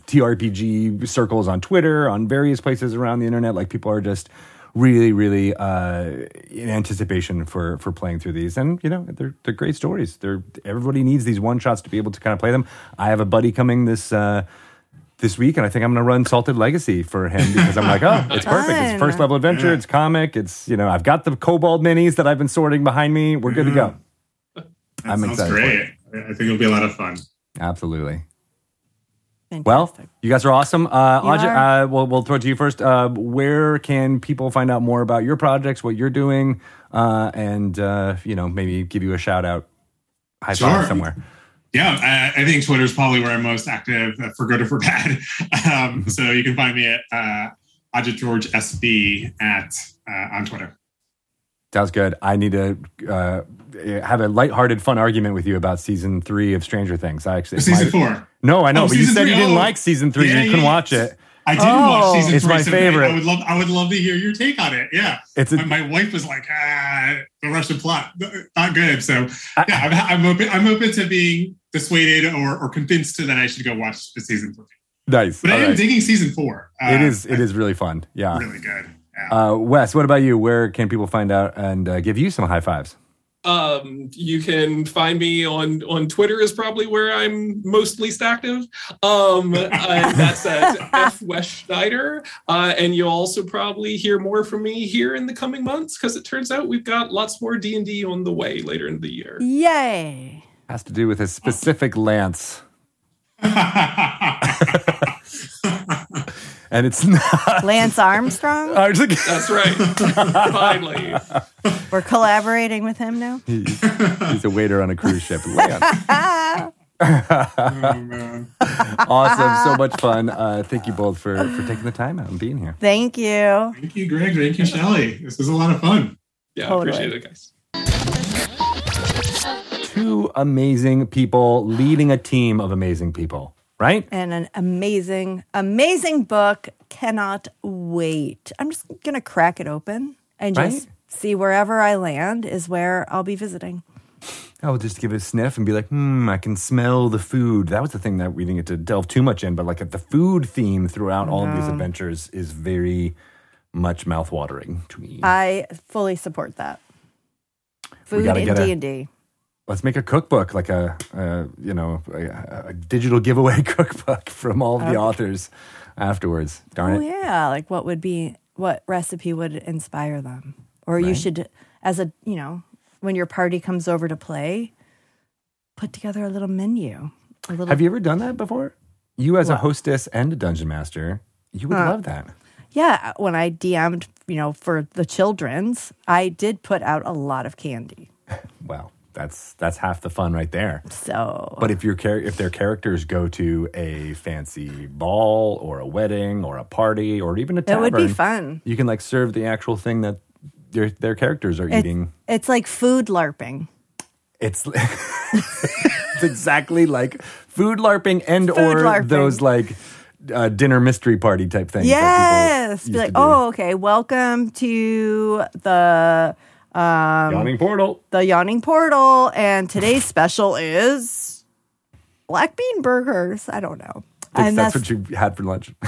TRPG circles on Twitter, on various places around the internet. Like people are just really, really uh, in anticipation for for playing through these. And you know they're they're great stories. They're everybody needs these one shots to be able to kind of play them. I have a buddy coming this. Uh, this week, and I think I'm going to run Salted Legacy for him because I'm like, oh, it's perfect. It's first level adventure. It's comic. It's you know, I've got the Kobold minis that I've been sorting behind me. We're good to go. That I'm sounds excited great. I think it'll be a lot of fun. Absolutely. Well, you guys are awesome. Uh, You Ajay, are. uh, we'll, we'll throw it to you first. Uh, where can people find out more about your projects, what you're doing, uh, and uh, you know, maybe give you a shout out, high five somewhere. Yeah, I, I think Twitter is probably where I'm most active, uh, for good or for bad. Um, so you can find me at uh, Ajit George SB at uh, on Twitter. Sounds good. I need to uh, have a lighthearted, fun argument with you about season three of Stranger Things. I actually Season my- four. No, I know, Oh, but you said three. you didn't Oh. like season three. Yeah, you couldn't yeah, watch it. I didn't Oh. watch season It's three. my favorite. I would love. I would love to hear your take on it. Yeah, It's a, my, my wife was like, ah, the Russian plot, not good. So I- yeah, I'm, I'm open. I'm open to being dissuaded or, or convinced that I should go watch the season three. nice. But I All am right. digging season four. Uh, It is. It is really fun. Yeah. really good. Yeah. Uh, Wes, what about you? Where can people find out and uh, give you some high fives? Um, you can find me on on Twitter is probably where I'm most least active. Um, and that's at F Wes Schneider. Uh, and you'll also probably hear more from me here in the coming months because it turns out we've got lots more D and D on the way later in the year. Yay. Has to do with a specific lance, and it's not. Lance Armstrong. I was like- That's right. Finally. We're collaborating with him now. he's, he's a waiter on a cruise ship. Lance. oh, man. awesome, so much fun. Uh, thank you both for for taking the time out and being here. Thank you. Thank you, Greg. Thank you, Shelly. This was a lot of fun. Yeah, Totally. appreciate it, guys. Two amazing people leading a team of amazing people, right? And an amazing, amazing book. Cannot wait. I'm just going to crack it open and just Right? see wherever I land is where I'll be visiting. I will just give it a sniff and be like, hmm, I can smell the food. That was the thing that we didn't get to delve too much in, but like the food theme throughout all of these adventures is very much mouthwatering to me. I fully support that. Food in get a- D and D. Let's make a cookbook, like a, a you know, a, a digital giveaway cookbook from all of the authors afterwards. Darn Oh it. yeah, like what would be what recipe would inspire them? Or you should as a, you know, when your party comes over to play, put together a little menu. A little Have you ever done that before? You as a hostess and a dungeon master, you would Huh. love that. Yeah, when I DM'd, you know, for the children's, I did put out a lot of candy. Well, that's that's half the fun right there. So But if your char- if their characters go to a fancy ball or a wedding or a party or even a it tavern, would be fun. You can like serve the actual thing that their their characters are It's, eating. it's like food larping. It's it's exactly like food larping and Food or larping. those like uh, dinner mystery party type things. that Yes. Be like, oh, okay. Welcome to the um yawning portal. the yawning portal, and today's special is black bean burgers. I don't know. That's, and that's what you had for lunch.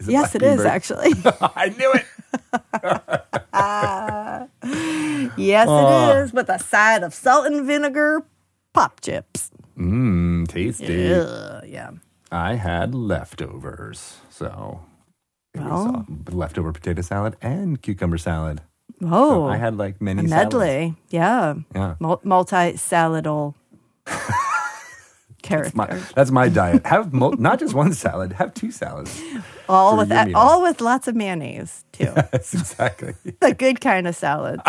Is yes, it is actually. I knew it. yes, Aw. it is with a side of salt and vinegar pop chips. Mmm, tasty. Ugh, yeah. I had leftovers, so it Well. uh, leftover potato salad and cucumber salad. So Oh, I had like many a salads. medley. Yeah. Yeah, Multi saladal character. my, that's my diet. Have mo- not just one salad, have two salads. all with meal. all with lots of mayonnaise too. That's exactly. the good kind of salads.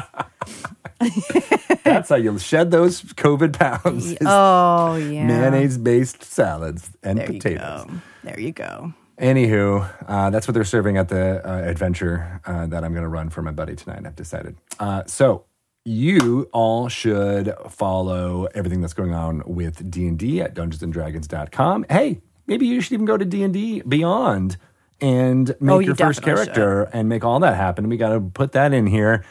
That's how you'll shed those COVID pounds. Oh yeah. Mayonnaise-based salads and There potatoes. you. There you go. Anywho, uh, that's what they're serving at the uh, adventure uh, that I'm going to run for my buddy tonight. I've decided. Uh, so you all should follow everything that's going on with D and D at DungeonsandDragons.com. Hey, maybe you should even go to D and D Beyond and make Oh, you your first character and make all that happen. We got to put that in here.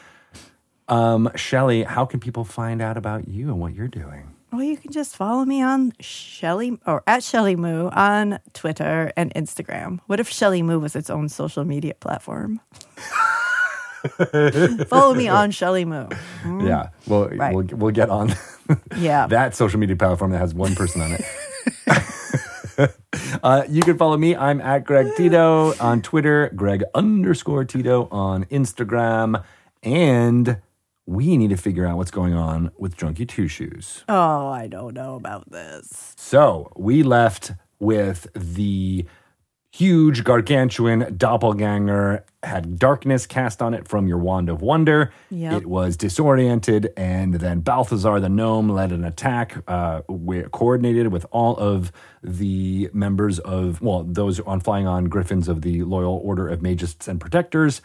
Um, Shelly, how can people find out about you and what you're doing? Well, you can just follow me on Shelly or at Shelly Moo on Twitter and Instagram. What if Shelly Moo was its own social media platform? follow me on Shelly Moo. Yeah, well. Right. we'll we'll get on Yeah. that social media platform that has one person on it. uh, you can follow me. I'm at Greg Tito on Twitter, Greg underscore Tito on Instagram, and we need to figure out what's going on with Drunky Two Shoes. oh, I don't know about this. So we left with the huge gargantuan doppelganger had darkness cast on it from your wand of wonder. Yep. It was disoriented, and then Balthazar the gnome led an attack, uh, coordinated with all of the members of well, those on flying on griffins of the Loyal Order of Magists and Protectors.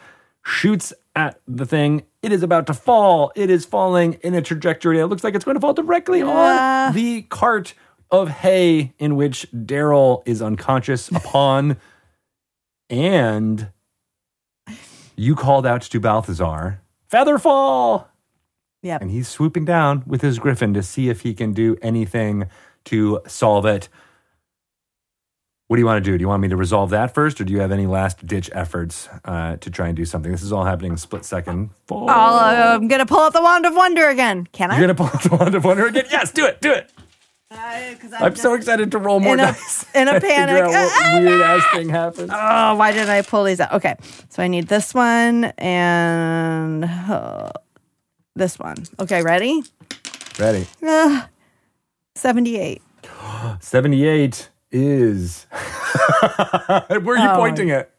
Shoots at the thing. It is about to fall. It is falling in a trajectory. It looks like it's going to fall directly Yeah. on the cart of hay in which Daryl is unconscious upon. and you called out to Balthazar, Featherfall! Yep. And he's swooping down with his griffin to see if he can do anything to solve it. What do you want to do? Do you want me to resolve that first, or do you have any last ditch efforts uh, to try and do something? This is all happening split second. I'll, uh, I'm gonna pull out the wand of wonder again. Can I? You're gonna pull out the wand of wonder again? Yes, do it, do it. Because I'm so excited to roll more in a- dice. in a panic. what weird ass thing happened. Oh, why did I pull these out? Okay, so I need this one and uh, this one. Okay, ready? Ready? Uh, Seventy-eight. 78 is. Where are you Oh. pointing at?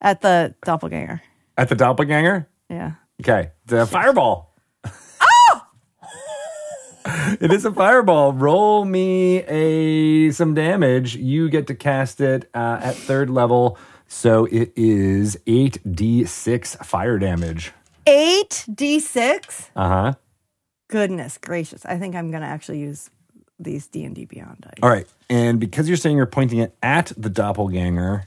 At the doppelganger. At the doppelganger? Yeah. Okay, the fireball. Oh! it is a fireball. Roll me a some damage. You get to cast it uh, at third level, so it is eight d six fire damage. Eight d six. Uh huh. Goodness gracious! I think I'm gonna actually use these D and D Beyond dice. All right, and because you're saying you're pointing it at the doppelganger,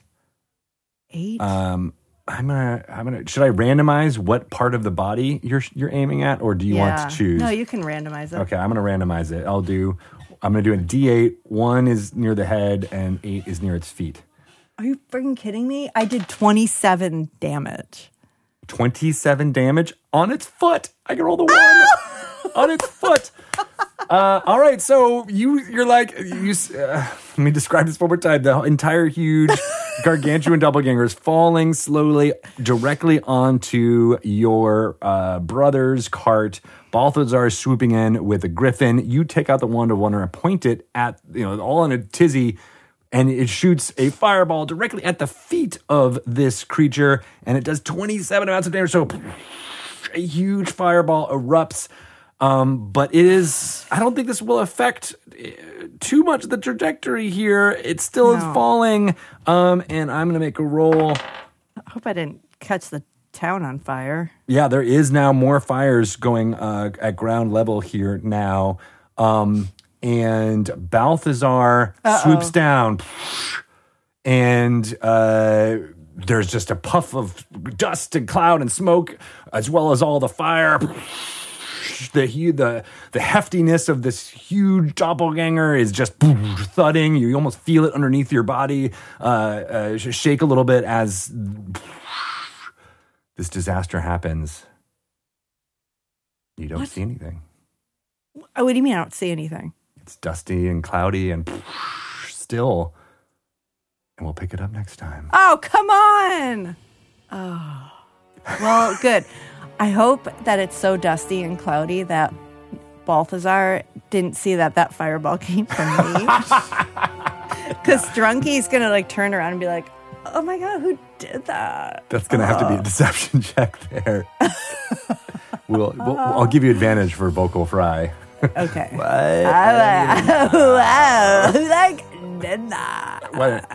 Eight. um, I'm gonna, I'm gonna. Should I randomize what part of the body you're you're aiming at, or do you yeah. want to choose? No, you can randomize it. Okay, I'm gonna randomize it. I'll do. I'm gonna do a D8. One is near the head, and eight is near its feet. Are you freaking kidding me? I did 27 damage. 27 damage on its foot. I can roll the one on its foot. Uh, all right, so you you're like you. Uh, let me describe this one more time. The entire huge gargantuan doppelgangers falling slowly directly onto your uh, brother's cart. Balthazar is swooping in with a griffin. You take out the wand of wonder and point it at, you know, all in a tizzy, and it shoots a fireball directly at the feet of this creature, and it does 27 amounts of damage. So a huge fireball erupts. Um, but it is, I don't think this will affect uh, too much the trajectory here. It still is No. falling. Um, and I'm going to make a roll. I hope I didn't catch the town on fire. Yeah, there is now more fires going uh, at ground level here now. Um, and Balthazar swoops down, and uh, there's just a puff of dust and cloud and smoke, as well as all the fire. The, the the heftiness of this huge doppelganger is just thudding. You almost feel it underneath your body uh, uh, shake a little bit as this disaster happens. You don't see anything. Oh, what do you mean I don't see anything? It's dusty and cloudy and still. And we'll pick it up next time. Oh, come on. Oh. Well, good. I hope that it's so dusty and cloudy that Balthazar didn't see that that fireball came from me. Because Drunky's going to like turn around and be like, oh my God, who did that? That's going to have to be a uh. deception check there. we'll, we'll, I'll give you advantage for vocal fry. Okay. What? wow. Who like did that? What?